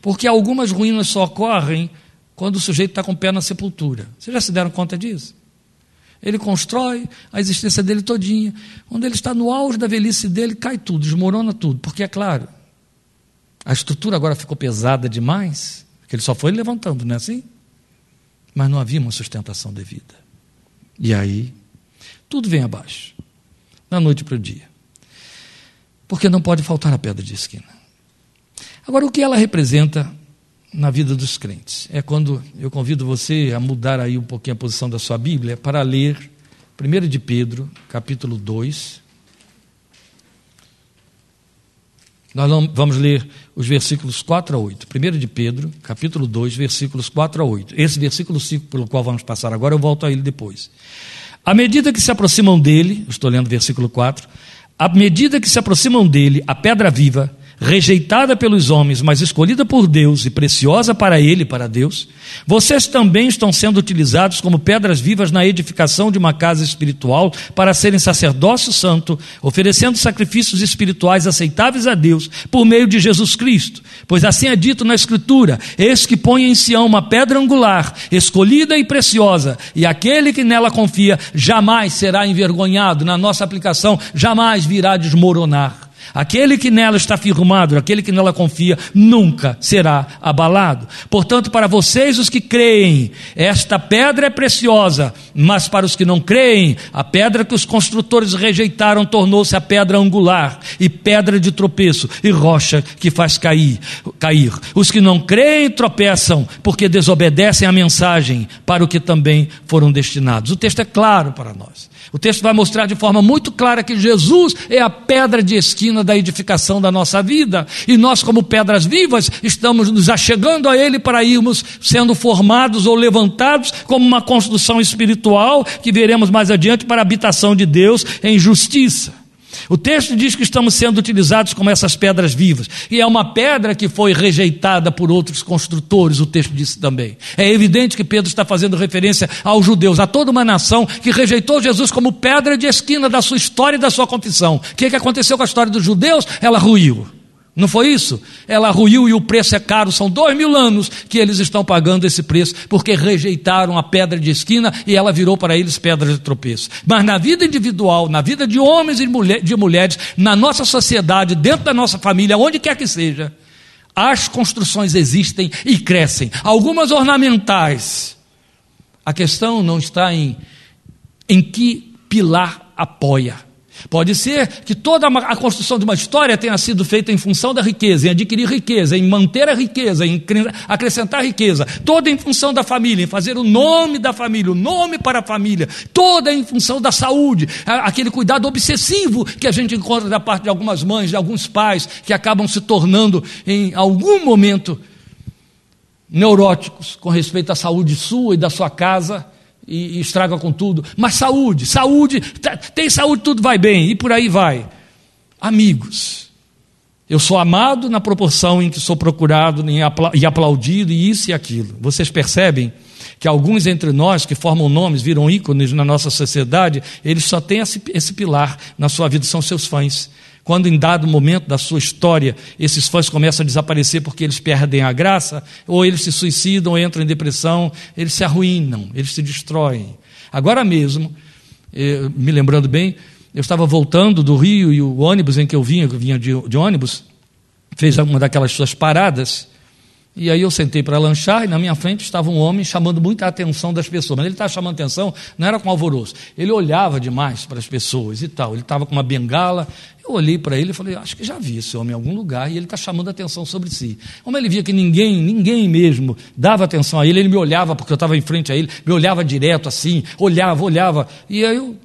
Porque algumas ruínas só ocorrem quando o sujeito está com o pé na sepultura. Vocês já se deram conta disso? Ele constrói a existência dele todinha. Quando ele está no auge da velhice dele, cai tudo, desmorona tudo. Porque, é claro, a estrutura agora ficou pesada demais, que ele só foi levantando, não é assim? Mas não havia uma sustentação devida. E aí, tudo vem abaixo, da noite para o dia. Porque não pode faltar a pedra de esquina. Agora, o que ela representa na vida dos crentes? É quando eu convido você a mudar aí um pouquinho a posição da sua Bíblia para ler 1 de Pedro, capítulo 2, Nós vamos ler os versículos 4 a 8. 1 de Pedro, capítulo 2, versículos 4 a 8. Esse versículo 5, pelo qual vamos passar agora, eu volto a ele depois. À medida que se aproximam dele, estou lendo versículo 4, à medida que se aproximam dele, a pedra viva, rejeitada pelos homens, mas escolhida por Deus e preciosa para Ele, para Deus, vocês também estão sendo utilizados como pedras vivas na edificação de uma casa espiritual para serem sacerdócio santo, oferecendo sacrifícios espirituais aceitáveis a Deus por meio de Jesus Cristo. Pois assim é dito na Escritura: Eis que põe em Sião uma pedra angular, escolhida e preciosa, e aquele que nela confia jamais será envergonhado. Na nossa aplicação, jamais virá desmoronar. Aquele que nela está firmado, aquele que nela confia, nunca será abalado. Portanto, para vocês, os que creem, esta pedra é preciosa, mas para os que não creem, a pedra que os construtores rejeitaram tornou-se a pedra angular, e pedra de tropeço, e rocha que faz cair. cair. Os que não creem tropeçam, porque desobedecem à mensagem para o que também foram destinados. O texto é claro para nós. O texto vai mostrar de forma muito clara que Jesus é a pedra de esquina da edificação da nossa vida, e nós, como pedras vivas, estamos nos achegando a Ele para irmos sendo formados ou levantados como uma construção espiritual que veremos mais adiante para a habitação de Deus em justiça. O texto diz que estamos sendo utilizados como essas pedras vivas. E é uma pedra que foi rejeitada por outros construtores, o texto disse também. É evidente que Pedro está fazendo referência aos judeus, a toda uma nação que rejeitou Jesus como pedra de esquina da sua história e da sua confissão. O que, é que aconteceu com a história dos judeus? Ela ruiu. Não foi isso? Ela ruiu e o preço é caro. São dois mil anos que eles estão pagando esse preço, porque rejeitaram a pedra de esquina e ela virou para eles pedra de tropeço. Mas na vida individual, na vida de homens e de mulheres, na nossa sociedade, dentro da nossa família, onde quer que seja, as construções existem e crescem. Algumas ornamentais. A questão não está em, em que pilar apoia Pode ser que toda a construção de uma história tenha sido feita em função da riqueza, em adquirir riqueza, em manter a riqueza, em acrescentar riqueza, toda em função da família, em fazer o nome da família, o nome para a família, toda em função da saúde, aquele cuidado obsessivo que a gente encontra da parte de algumas mães, de alguns pais, que acabam se tornando, em algum momento, neuróticos com respeito à saúde sua e da sua casa e, e estraga com tudo. Mas saúde, saúde, tá, tem saúde, tudo vai bem, e por aí vai. Amigos, eu sou amado na proporção em que sou procurado e aplaudido, e isso e aquilo. Vocês percebem que alguns entre nós que formam nomes, viram ícones na nossa sociedade, eles só têm esse, esse pilar na sua vida, são seus fãs. Quando em dado momento da sua história esses fãs começam a desaparecer porque eles perdem a graça, ou eles se suicidam, ou entram em depressão, eles se arruinam, eles se destroem. Agora mesmo, eh, me lembrando bem, eu estava voltando do Rio e o ônibus em que eu vinha, eu vinha de, de ônibus, fez uma daquelas suas paradas, e aí eu sentei para lanchar e na minha frente estava um homem chamando muita atenção das pessoas. Mas ele estava chamando atenção, não era com alvoroço. Ele olhava demais para as pessoas e tal. Ele estava com uma bengala. Eu olhei para ele e falei, acho que já vi esse homem em algum lugar e ele está chamando atenção sobre si. Como ele via que ninguém, ninguém mesmo dava atenção a ele, ele me olhava porque eu estava em frente a ele, me olhava direto assim, olhava, olhava. E aí eu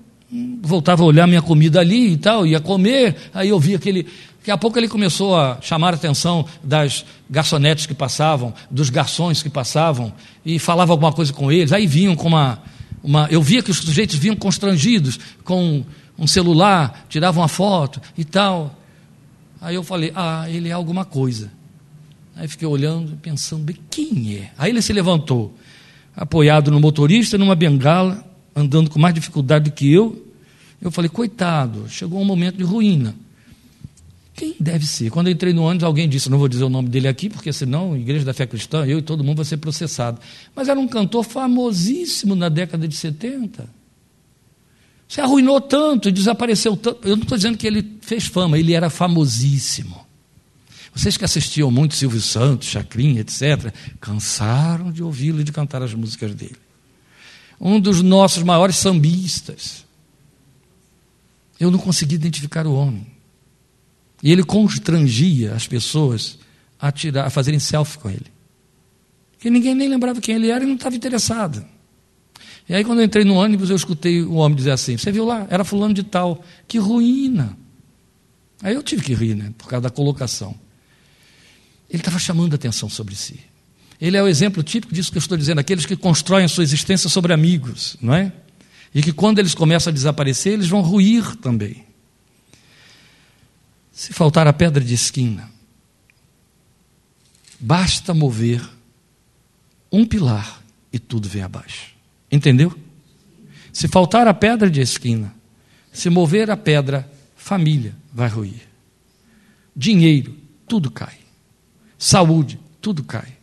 voltava a olhar minha comida ali e tal, ia comer, aí eu via aquele Daqui a pouco ele começou a chamar a atenção das garçonetes que passavam, dos garçons que passavam, e falava alguma coisa com eles. Aí vinham com uma, uma. Eu via que os sujeitos vinham constrangidos com um celular, tiravam uma foto e tal. Aí eu falei, ah, ele é alguma coisa. Aí fiquei olhando, pensando, quem é? Aí ele se levantou, apoiado no motorista, numa bengala, andando com mais dificuldade do que eu. Eu falei, coitado, chegou um momento de ruína. Quem deve ser? Quando eu entrei no ônibus, alguém disse, não vou dizer o nome dele aqui, porque senão, Igreja da Fé Cristã, eu e todo mundo vai ser processado. Mas era um cantor famosíssimo na década de 70. Se arruinou tanto desapareceu tanto. Eu não estou dizendo que ele fez fama, ele era famosíssimo. Vocês que assistiam muito Silvio Santos, Chacrinha, etc., cansaram de ouvi-lo e de cantar as músicas dele. Um dos nossos maiores sambistas. Eu não consegui identificar o homem. E ele constrangia as pessoas a, tirar, a fazerem selfie com ele. Porque ninguém nem lembrava quem ele era e não estava interessado. E aí, quando eu entrei no ônibus, eu escutei o homem dizer assim: Você viu lá? Era fulano de tal. Que ruína. Aí eu tive que rir, né? Por causa da colocação. Ele estava chamando a atenção sobre si. Ele é o exemplo típico disso que eu estou dizendo: aqueles que constroem a sua existência sobre amigos, não é? E que quando eles começam a desaparecer, eles vão ruir também. Se faltar a pedra de esquina, basta mover um pilar e tudo vem abaixo. Entendeu? Se faltar a pedra de esquina, se mover a pedra, família vai ruir. Dinheiro, tudo cai. Saúde, tudo cai.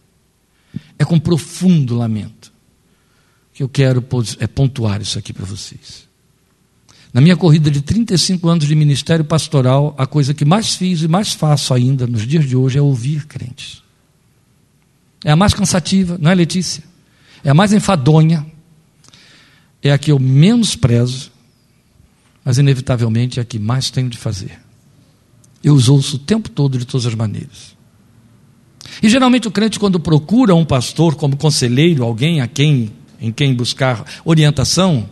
É com profundo lamento que eu quero é pontuar isso aqui para vocês. Na minha corrida de 35 anos de ministério pastoral, a coisa que mais fiz e mais faço ainda nos dias de hoje é ouvir crentes. É a mais cansativa, não é, Letícia? É a mais enfadonha. É a que eu menos prezo, mas inevitavelmente é a que mais tenho de fazer. Eu os ouço o tempo todo de todas as maneiras. E geralmente o crente, quando procura um pastor como conselheiro, alguém a quem, em quem buscar orientação,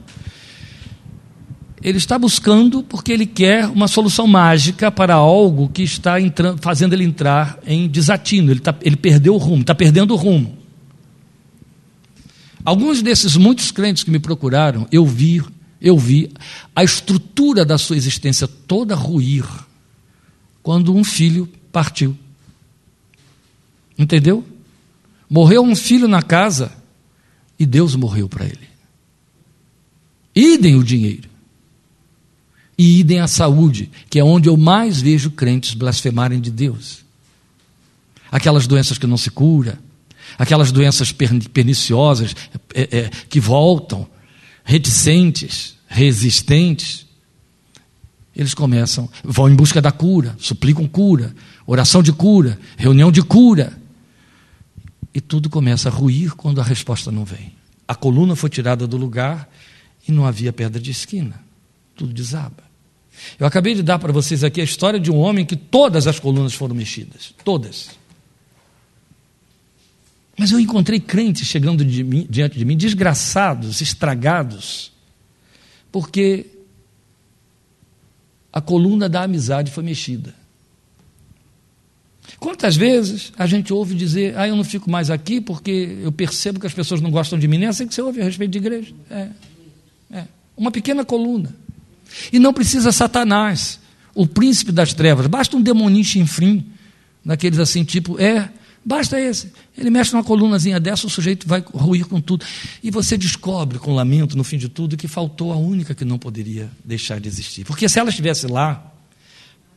ele está buscando porque ele quer uma solução mágica para algo que está entrando, fazendo ele entrar em desatino. Ele, está, ele perdeu o rumo, está perdendo o rumo. Alguns desses muitos crentes que me procuraram, eu vi eu vi a estrutura da sua existência toda ruir quando um filho partiu. Entendeu? Morreu um filho na casa e Deus morreu para ele. Idem o dinheiro. E idem a saúde, que é onde eu mais vejo crentes blasfemarem de Deus. Aquelas doenças que não se cura, aquelas doenças perniciosas é, é, que voltam, reticentes, resistentes. Eles começam, vão em busca da cura, suplicam cura, oração de cura, reunião de cura. E tudo começa a ruir quando a resposta não vem. A coluna foi tirada do lugar e não havia pedra de esquina. Tudo desaba. Eu acabei de dar para vocês aqui a história de um homem que todas as colunas foram mexidas. Todas. Mas eu encontrei crentes chegando de mim, diante de mim, desgraçados, estragados, porque a coluna da amizade foi mexida. Quantas vezes a gente ouve dizer, ah, eu não fico mais aqui porque eu percebo que as pessoas não gostam de mim, nem é assim que você ouve a respeito de igreja. É, é. Uma pequena coluna. E não precisa Satanás, o príncipe das trevas, basta um demoninho chinfrim, daqueles assim, tipo, é, basta esse. Ele mexe numa colunazinha dessa, o sujeito vai ruir com tudo. E você descobre, com lamento, no fim de tudo, que faltou a única que não poderia deixar de existir. Porque se ela estivesse lá,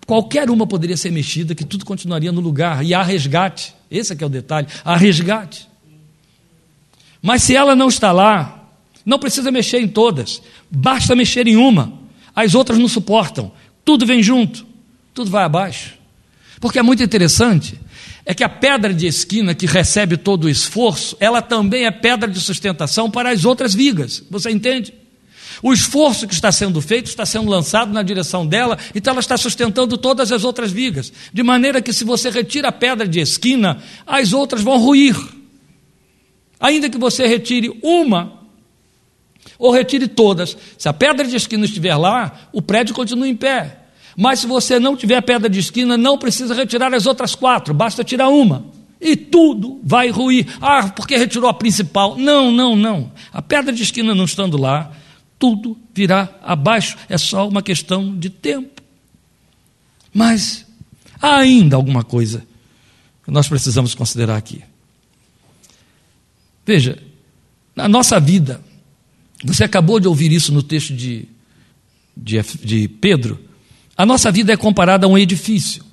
qualquer uma poderia ser mexida, que tudo continuaria no lugar, e há resgate. Esse é que é o detalhe, há resgate. Mas se ela não está lá, não precisa mexer em todas, basta mexer em uma. As outras não suportam, tudo vem junto, tudo vai abaixo. Porque é muito interessante, é que a pedra de esquina que recebe todo o esforço, ela também é pedra de sustentação para as outras vigas. Você entende? O esforço que está sendo feito está sendo lançado na direção dela, então ela está sustentando todas as outras vigas. De maneira que, se você retira a pedra de esquina, as outras vão ruir. Ainda que você retire uma, ou retire todas, se a pedra de esquina estiver lá, o prédio continua em pé. Mas se você não tiver pedra de esquina, não precisa retirar as outras quatro, basta tirar uma. E tudo vai ruir. Ah, porque retirou a principal. Não, não, não. A pedra de esquina não estando lá, tudo virá abaixo, é só uma questão de tempo. Mas há ainda alguma coisa que nós precisamos considerar aqui. Veja, na nossa vida, você acabou de ouvir isso no texto de, de, de Pedro, a nossa vida é comparada a um edifício.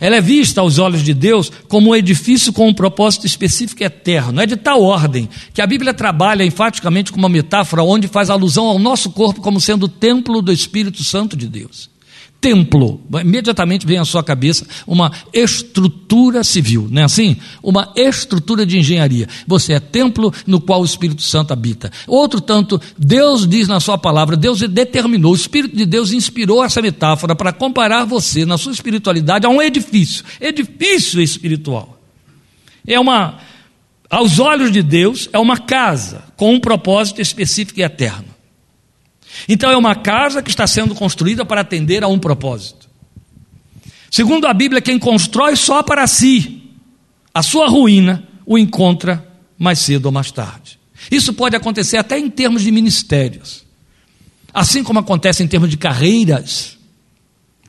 Ela é vista aos olhos de Deus como um edifício com um propósito específico e eterno. É de tal ordem que a Bíblia trabalha enfaticamente com uma metáfora onde faz alusão ao nosso corpo como sendo o templo do Espírito Santo de Deus templo, imediatamente vem à sua cabeça uma estrutura civil, não é assim? Uma estrutura de engenharia. Você é templo no qual o Espírito Santo habita. Outro tanto, Deus diz na sua palavra, Deus determinou, o Espírito de Deus inspirou essa metáfora para comparar você na sua espiritualidade a um edifício, edifício espiritual. É uma, aos olhos de Deus, é uma casa com um propósito específico e eterno. Então é uma casa que está sendo construída para atender a um propósito. Segundo a Bíblia, quem constrói só para si, a sua ruína o encontra mais cedo ou mais tarde. Isso pode acontecer até em termos de ministérios. Assim como acontece em termos de carreiras.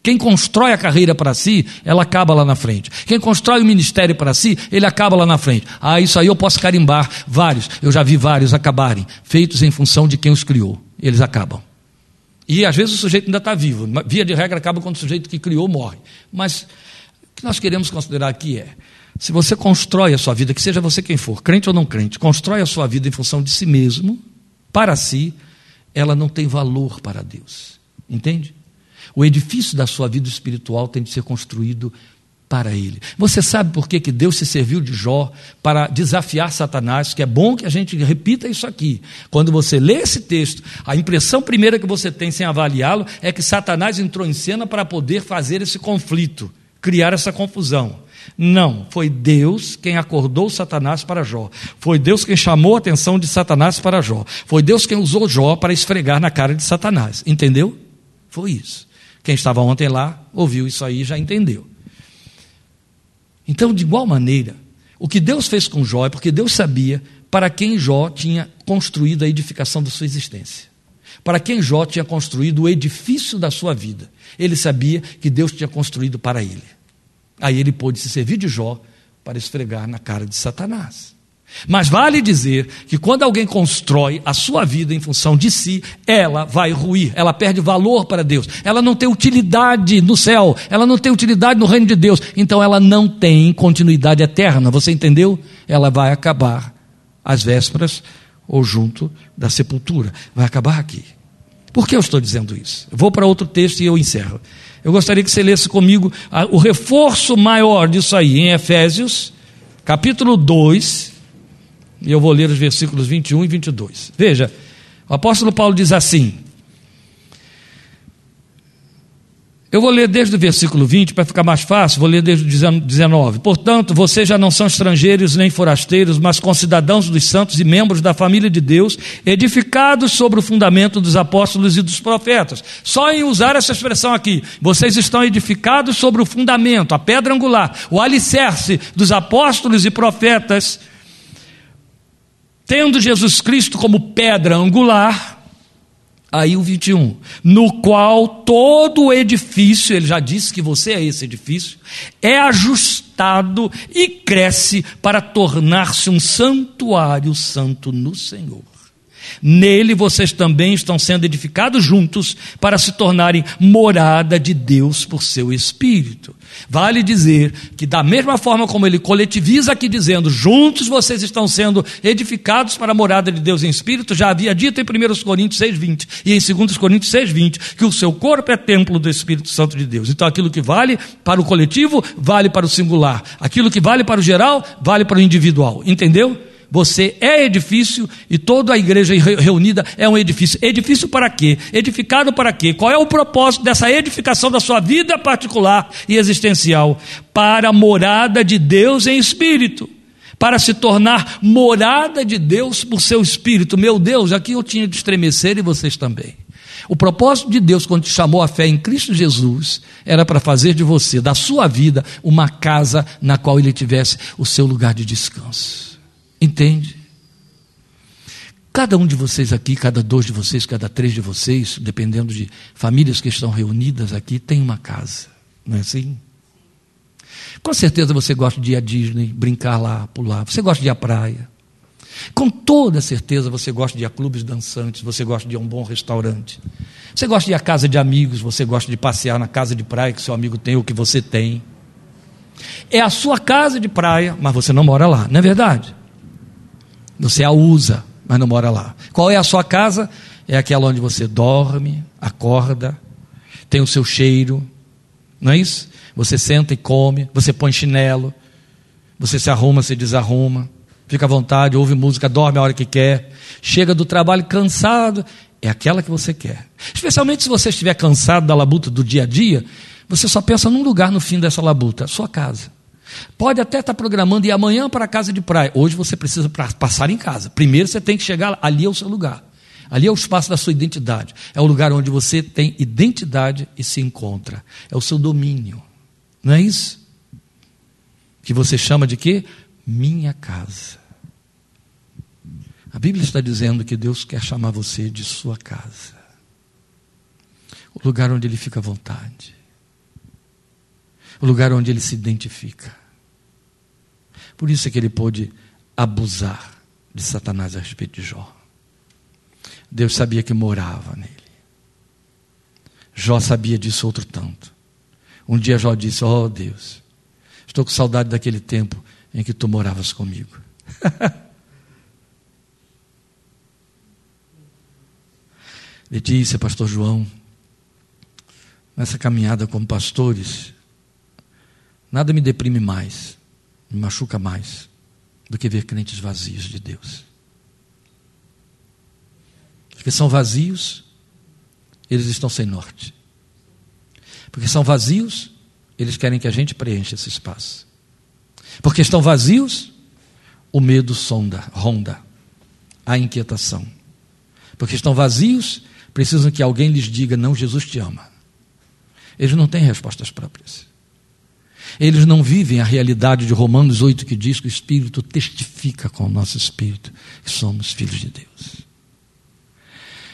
Quem constrói a carreira para si, ela acaba lá na frente. Quem constrói o ministério para si, ele acaba lá na frente. Ah, isso aí eu posso carimbar vários. Eu já vi vários acabarem, feitos em função de quem os criou eles acabam. E às vezes o sujeito ainda está vivo. Via de regra, acaba quando o sujeito que criou morre. Mas o que nós queremos considerar aqui é: se você constrói a sua vida, que seja você quem for, crente ou não crente, constrói a sua vida em função de si mesmo, para si, ela não tem valor para Deus. Entende? O edifício da sua vida espiritual tem de ser construído para ele. Você sabe por que, que Deus se serviu de Jó para desafiar Satanás? Que é bom que a gente repita isso aqui. Quando você lê esse texto, a impressão primeira que você tem sem avaliá-lo é que Satanás entrou em cena para poder fazer esse conflito, criar essa confusão. Não, foi Deus quem acordou Satanás para Jó. Foi Deus quem chamou a atenção de Satanás para Jó. Foi Deus quem usou Jó para esfregar na cara de Satanás. Entendeu? Foi isso. Quem estava ontem lá ouviu isso aí e já entendeu. Então, de igual maneira, o que Deus fez com Jó é porque Deus sabia para quem Jó tinha construído a edificação da sua existência. para quem Jó tinha construído o edifício da sua vida. Ele sabia que Deus tinha construído para ele. Aí ele pôde se servir de Jó para esfregar na cara de Satanás. Mas vale dizer que quando alguém constrói a sua vida em função de si, ela vai ruir, ela perde valor para Deus, ela não tem utilidade no céu, ela não tem utilidade no reino de Deus, então ela não tem continuidade eterna, você entendeu? Ela vai acabar às vésperas ou junto da sepultura, vai acabar aqui. Por que eu estou dizendo isso? Vou para outro texto e eu encerro. Eu gostaria que você lesse comigo o reforço maior disso aí, em Efésios, capítulo 2, e eu vou ler os versículos 21 e 22. Veja, o apóstolo Paulo diz assim: Eu vou ler desde o versículo 20 para ficar mais fácil, vou ler desde o 19. Portanto, vocês já não são estrangeiros nem forasteiros, mas concidadãos dos santos e membros da família de Deus, edificados sobre o fundamento dos apóstolos e dos profetas. Só em usar essa expressão aqui, vocês estão edificados sobre o fundamento, a pedra angular, o alicerce dos apóstolos e profetas, tendo Jesus Cristo como pedra angular Aí o 21, no qual todo o edifício, ele já disse que você é esse edifício, é ajustado e cresce para tornar-se um santuário santo no Senhor. Nele vocês também estão sendo edificados juntos para se tornarem morada de Deus por seu Espírito. Vale dizer que, da mesma forma como ele coletiviza aqui, dizendo, juntos vocês estão sendo edificados para a morada de Deus em Espírito, já havia dito em 1 Coríntios 6,20 e em 2 Coríntios 6,20 que o seu corpo é templo do Espírito Santo de Deus. Então, aquilo que vale para o coletivo, vale para o singular. Aquilo que vale para o geral, vale para o individual. Entendeu? Você é edifício e toda a igreja reunida é um edifício. Edifício para quê? Edificado para quê? Qual é o propósito dessa edificação da sua vida particular e existencial? Para a morada de Deus em espírito. Para se tornar morada de Deus por seu espírito. Meu Deus, aqui eu tinha de estremecer e vocês também. O propósito de Deus, quando te chamou a fé em Cristo Jesus, era para fazer de você, da sua vida, uma casa na qual Ele tivesse o seu lugar de descanso. Entende? Cada um de vocês aqui, cada dois de vocês, cada três de vocês, dependendo de famílias que estão reunidas aqui, tem uma casa, não é assim? Com certeza você gosta de ir à Disney, brincar lá, pular. Você gosta de ir à praia. Com toda certeza você gosta de ir a clubes dançantes, você gosta de ir a um bom restaurante. Você gosta de ir à casa de amigos, você gosta de passear na casa de praia que seu amigo tem ou que você tem. É a sua casa de praia, mas você não mora lá, não é verdade? Você a usa, mas não mora lá. Qual é a sua casa? É aquela onde você dorme, acorda, tem o seu cheiro, não é isso? Você senta e come, você põe chinelo, você se arruma, se desarruma, fica à vontade, ouve música, dorme a hora que quer, chega do trabalho cansado, é aquela que você quer. Especialmente se você estiver cansado da labuta do dia a dia, você só pensa num lugar no fim dessa labuta, a sua casa. Pode até estar programando ir amanhã para a casa de praia. Hoje você precisa passar em casa. Primeiro você tem que chegar, ali é o seu lugar. Ali é o espaço da sua identidade. É o lugar onde você tem identidade e se encontra. É o seu domínio. Não é isso? Que você chama de quê? Minha casa. A Bíblia está dizendo que Deus quer chamar você de sua casa. O lugar onde Ele fica à vontade o lugar onde ele se identifica. Por isso é que ele pôde abusar de Satanás a respeito de Jó. Deus sabia que morava nele. Jó sabia disso outro tanto. Um dia Jó disse: Oh Deus, estou com saudade daquele tempo em que tu moravas comigo. <laughs> Letícia, Pastor João, nessa caminhada como pastores, Nada me deprime mais, me machuca mais, do que ver crentes vazios de Deus. Porque são vazios, eles estão sem norte. Porque são vazios, eles querem que a gente preencha esse espaço. Porque estão vazios, o medo sonda, ronda, a inquietação. Porque estão vazios, precisam que alguém lhes diga: não, Jesus te ama. Eles não têm respostas próprias. Eles não vivem a realidade de Romanos 8 que diz que o Espírito testifica com o nosso espírito que somos filhos de Deus.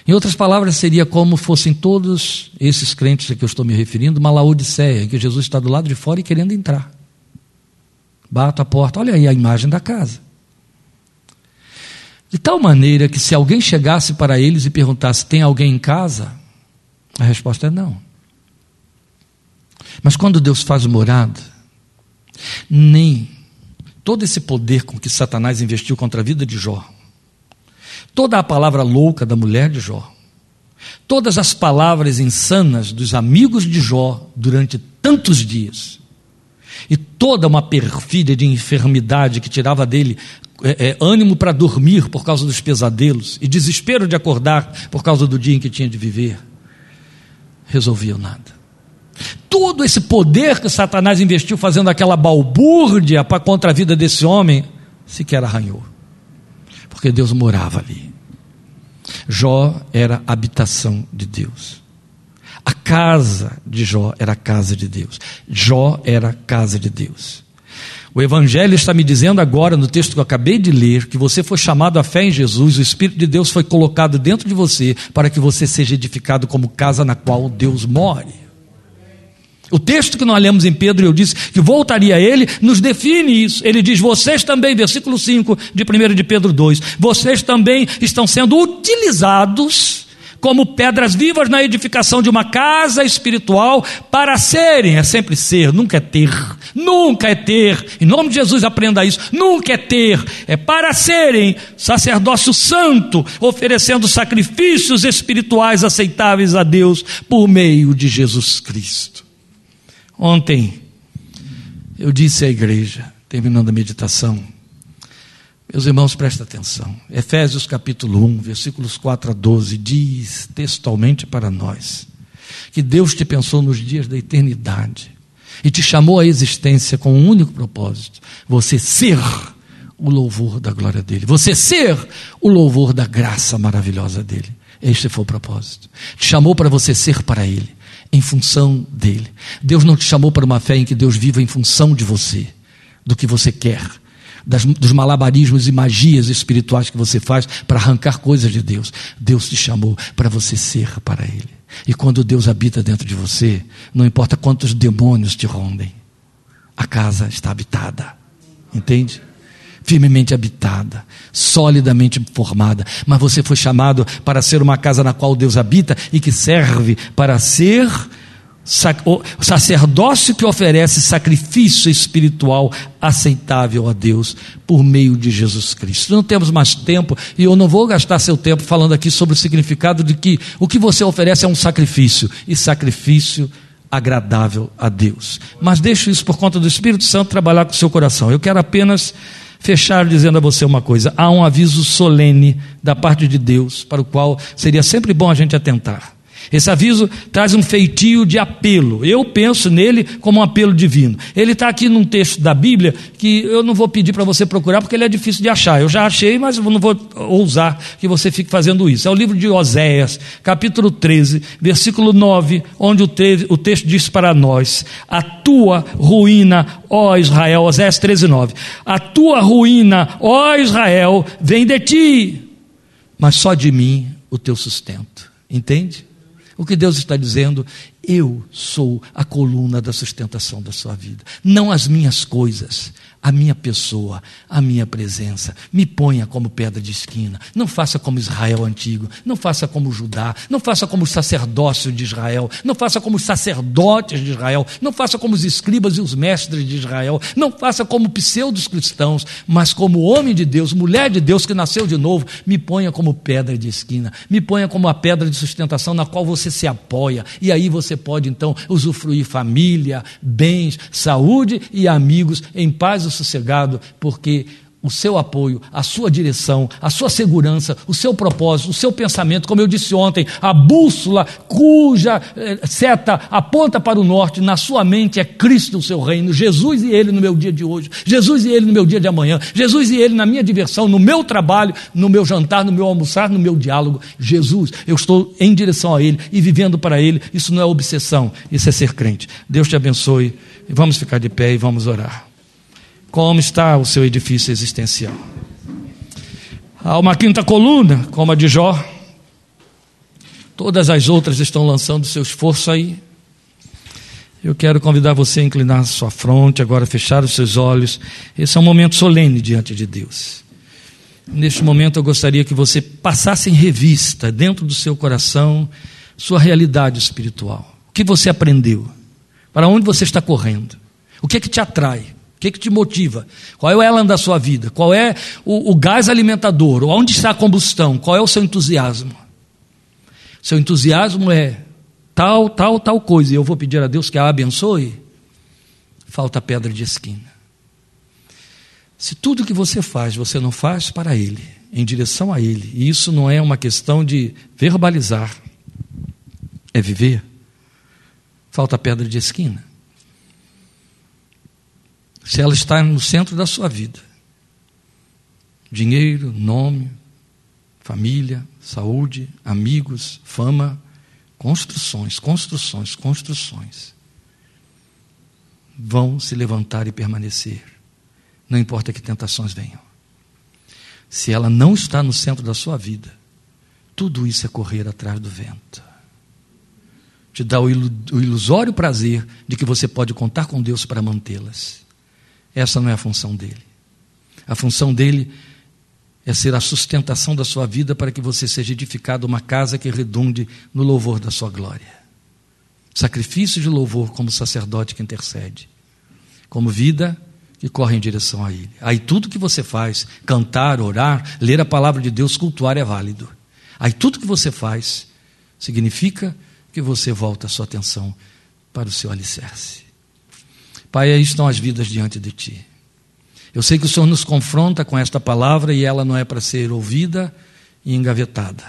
Em outras palavras, seria como fossem todos esses crentes a que eu estou me referindo, uma Laodiceia, em que Jesus está do lado de fora e querendo entrar. Bato a porta, olha aí a imagem da casa. De tal maneira que se alguém chegasse para eles e perguntasse: tem alguém em casa? A resposta é não. Mas quando Deus faz morada, nem todo esse poder com que Satanás investiu contra a vida de Jó, toda a palavra louca da mulher de Jó, todas as palavras insanas dos amigos de Jó durante tantos dias, e toda uma perfídia de enfermidade que tirava dele é, é, ânimo para dormir por causa dos pesadelos e desespero de acordar por causa do dia em que tinha de viver, resolviam nada. Todo esse poder que Satanás investiu fazendo aquela balbúrdia contra a vida desse homem, sequer arranhou, porque Deus morava ali. Jó era a habitação de Deus. A casa de Jó era a casa de Deus. Jó era a casa de Deus. O Evangelho está me dizendo agora, no texto que eu acabei de ler, que você foi chamado à fé em Jesus, o Espírito de Deus foi colocado dentro de você para que você seja edificado como casa na qual Deus more. O texto que nós lemos em Pedro, eu disse que voltaria a ele, nos define isso. Ele diz: vocês também, versículo 5 de 1 de Pedro 2, vocês também estão sendo utilizados como pedras vivas na edificação de uma casa espiritual para serem, é sempre ser, nunca é ter, nunca é ter, em nome de Jesus aprenda isso, nunca é ter, é para serem sacerdócio santo, oferecendo sacrifícios espirituais aceitáveis a Deus por meio de Jesus Cristo. Ontem eu disse à igreja, terminando a meditação, meus irmãos, prestem atenção. Efésios capítulo 1, versículos 4 a 12, diz textualmente para nós que Deus te pensou nos dias da eternidade e te chamou à existência com um único propósito: você ser o louvor da glória dele, você ser o louvor da graça maravilhosa dele. Este foi o propósito. Te chamou para você ser para ele, em função dele. Deus não te chamou para uma fé em que Deus viva em função de você, do que você quer das, dos malabarismos e magias espirituais que você faz para arrancar coisas de Deus. Deus te chamou para você ser para Ele. E quando Deus habita dentro de você, não importa quantos demônios te rondem, a casa está habitada. Entende? Firmemente habitada, solidamente formada, mas você foi chamado para ser uma casa na qual Deus habita e que serve para ser o sacerdócio que oferece sacrifício espiritual aceitável a Deus por meio de Jesus Cristo. Não temos mais tempo e eu não vou gastar seu tempo falando aqui sobre o significado de que o que você oferece é um sacrifício e sacrifício agradável a Deus. Mas deixo isso por conta do Espírito Santo trabalhar com o seu coração. Eu quero apenas fechar dizendo a você uma coisa: há um aviso solene da parte de Deus para o qual seria sempre bom a gente atentar. Esse aviso traz um feitio de apelo. Eu penso nele como um apelo divino. Ele está aqui num texto da Bíblia que eu não vou pedir para você procurar porque ele é difícil de achar. Eu já achei, mas eu não vou ousar que você fique fazendo isso. É o livro de Oséias, capítulo 13, versículo 9, onde o, te o texto diz para nós: A tua ruína, ó Israel, Oséias 13, 9. A tua ruína, ó Israel, vem de ti, mas só de mim o teu sustento. Entende? O que Deus está dizendo, eu sou a coluna da sustentação da sua vida, não as minhas coisas, a minha pessoa, a minha presença. Me ponha como pedra de esquina. Não faça como Israel antigo. Não faça como Judá. Não faça como o sacerdócio de Israel. Não faça como os sacerdotes de Israel. Não faça como os escribas e os mestres de Israel. Não faça como pseudos cristãos, mas como homem de Deus, mulher de Deus que nasceu de novo. Me ponha como pedra de esquina. Me ponha como a pedra de sustentação na qual você se apoia. E aí você pode então usufruir família, bens, saúde e amigos em paz sossegado, porque o seu apoio, a sua direção, a sua segurança, o seu propósito, o seu pensamento, como eu disse ontem, a bússola cuja eh, seta aponta para o norte, na sua mente é Cristo, o seu reino, Jesus e Ele no meu dia de hoje, Jesus e Ele no meu dia de amanhã, Jesus e Ele na minha diversão, no meu trabalho, no meu jantar, no meu almoçar, no meu diálogo. Jesus, eu estou em direção a Ele e vivendo para Ele. Isso não é obsessão, isso é ser crente. Deus te abençoe. Vamos ficar de pé e vamos orar. Como está o seu edifício existencial? Há uma quinta coluna, como a de Jó. Todas as outras estão lançando seu esforço aí. Eu quero convidar você a inclinar sua fronte, agora fechar os seus olhos. Esse é um momento solene diante de Deus. Neste momento eu gostaria que você passasse em revista, dentro do seu coração, sua realidade espiritual. O que você aprendeu? Para onde você está correndo? O que é que te atrai? O que que te motiva? Qual é o elan da sua vida? Qual é o, o gás alimentador? Onde está a combustão? Qual é o seu entusiasmo? Seu entusiasmo é tal, tal, tal coisa, e eu vou pedir a Deus que a abençoe, falta pedra de esquina. Se tudo que você faz, você não faz para Ele, em direção a Ele, e isso não é uma questão de verbalizar, é viver, falta pedra de esquina. Se ela está no centro da sua vida, dinheiro, nome, família, saúde, amigos, fama, construções, construções, construções vão se levantar e permanecer não importa que tentações venham. Se ela não está no centro da sua vida, tudo isso é correr atrás do vento. Te dá o ilusório prazer de que você pode contar com Deus para mantê-las. Essa não é a função dele. A função dele é ser a sustentação da sua vida para que você seja edificado uma casa que redunde no louvor da sua glória. Sacrifício de louvor como sacerdote que intercede. Como vida que corre em direção a Ele. Aí tudo que você faz, cantar, orar, ler a palavra de Deus, cultuar é válido. Aí tudo que você faz significa que você volta a sua atenção para o seu alicerce. Pai, aí estão as vidas diante de Ti. Eu sei que o Senhor nos confronta com esta palavra e ela não é para ser ouvida e engavetada.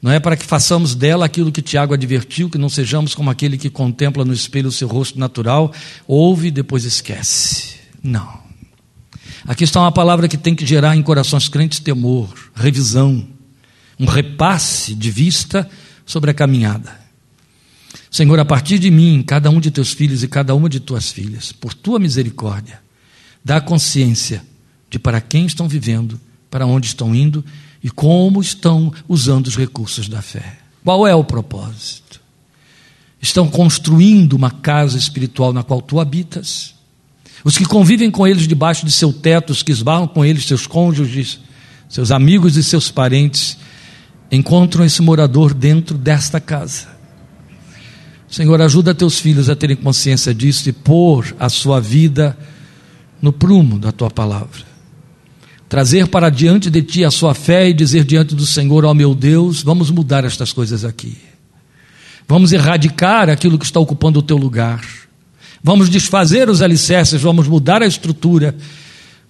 Não é para que façamos dela aquilo que Tiago advertiu, que não sejamos como aquele que contempla no espelho o seu rosto natural, ouve e depois esquece. Não. Aqui está uma palavra que tem que gerar em corações crentes temor, revisão, um repasse de vista sobre a caminhada. Senhor, a partir de mim, cada um de teus filhos e cada uma de tuas filhas, por tua misericórdia, dá consciência de para quem estão vivendo, para onde estão indo e como estão usando os recursos da fé. Qual é o propósito? Estão construindo uma casa espiritual na qual tu habitas os que convivem com eles debaixo de seu teto, os que esbarram com eles, seus cônjuges, seus amigos e seus parentes, encontram esse morador dentro desta casa. Senhor, ajuda teus filhos a terem consciência disso e pôr a sua vida no prumo da tua palavra. Trazer para diante de ti a sua fé e dizer diante do Senhor, ó oh, meu Deus, vamos mudar estas coisas aqui. Vamos erradicar aquilo que está ocupando o teu lugar. Vamos desfazer os alicerces, vamos mudar a estrutura,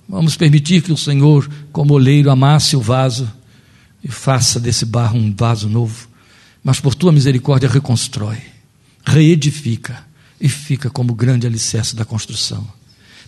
vamos permitir que o Senhor, como oleiro, amasse o vaso e faça desse barro um vaso novo. Mas por tua misericórdia, reconstrói, reedifica e fica como grande alicerce da construção.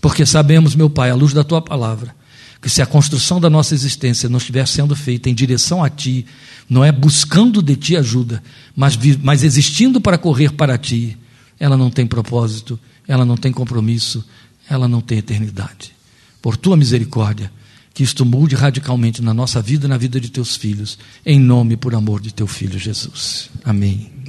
Porque sabemos, meu Pai, à luz da tua palavra, que se a construção da nossa existência não estiver sendo feita em direção a Ti, não é buscando de Ti ajuda, mas, mas existindo para correr para Ti, ela não tem propósito ela não tem compromisso, ela não tem eternidade. Por tua misericórdia, que isto mude radicalmente na nossa vida e na vida de teus filhos, em nome e por amor de teu filho Jesus. Amém.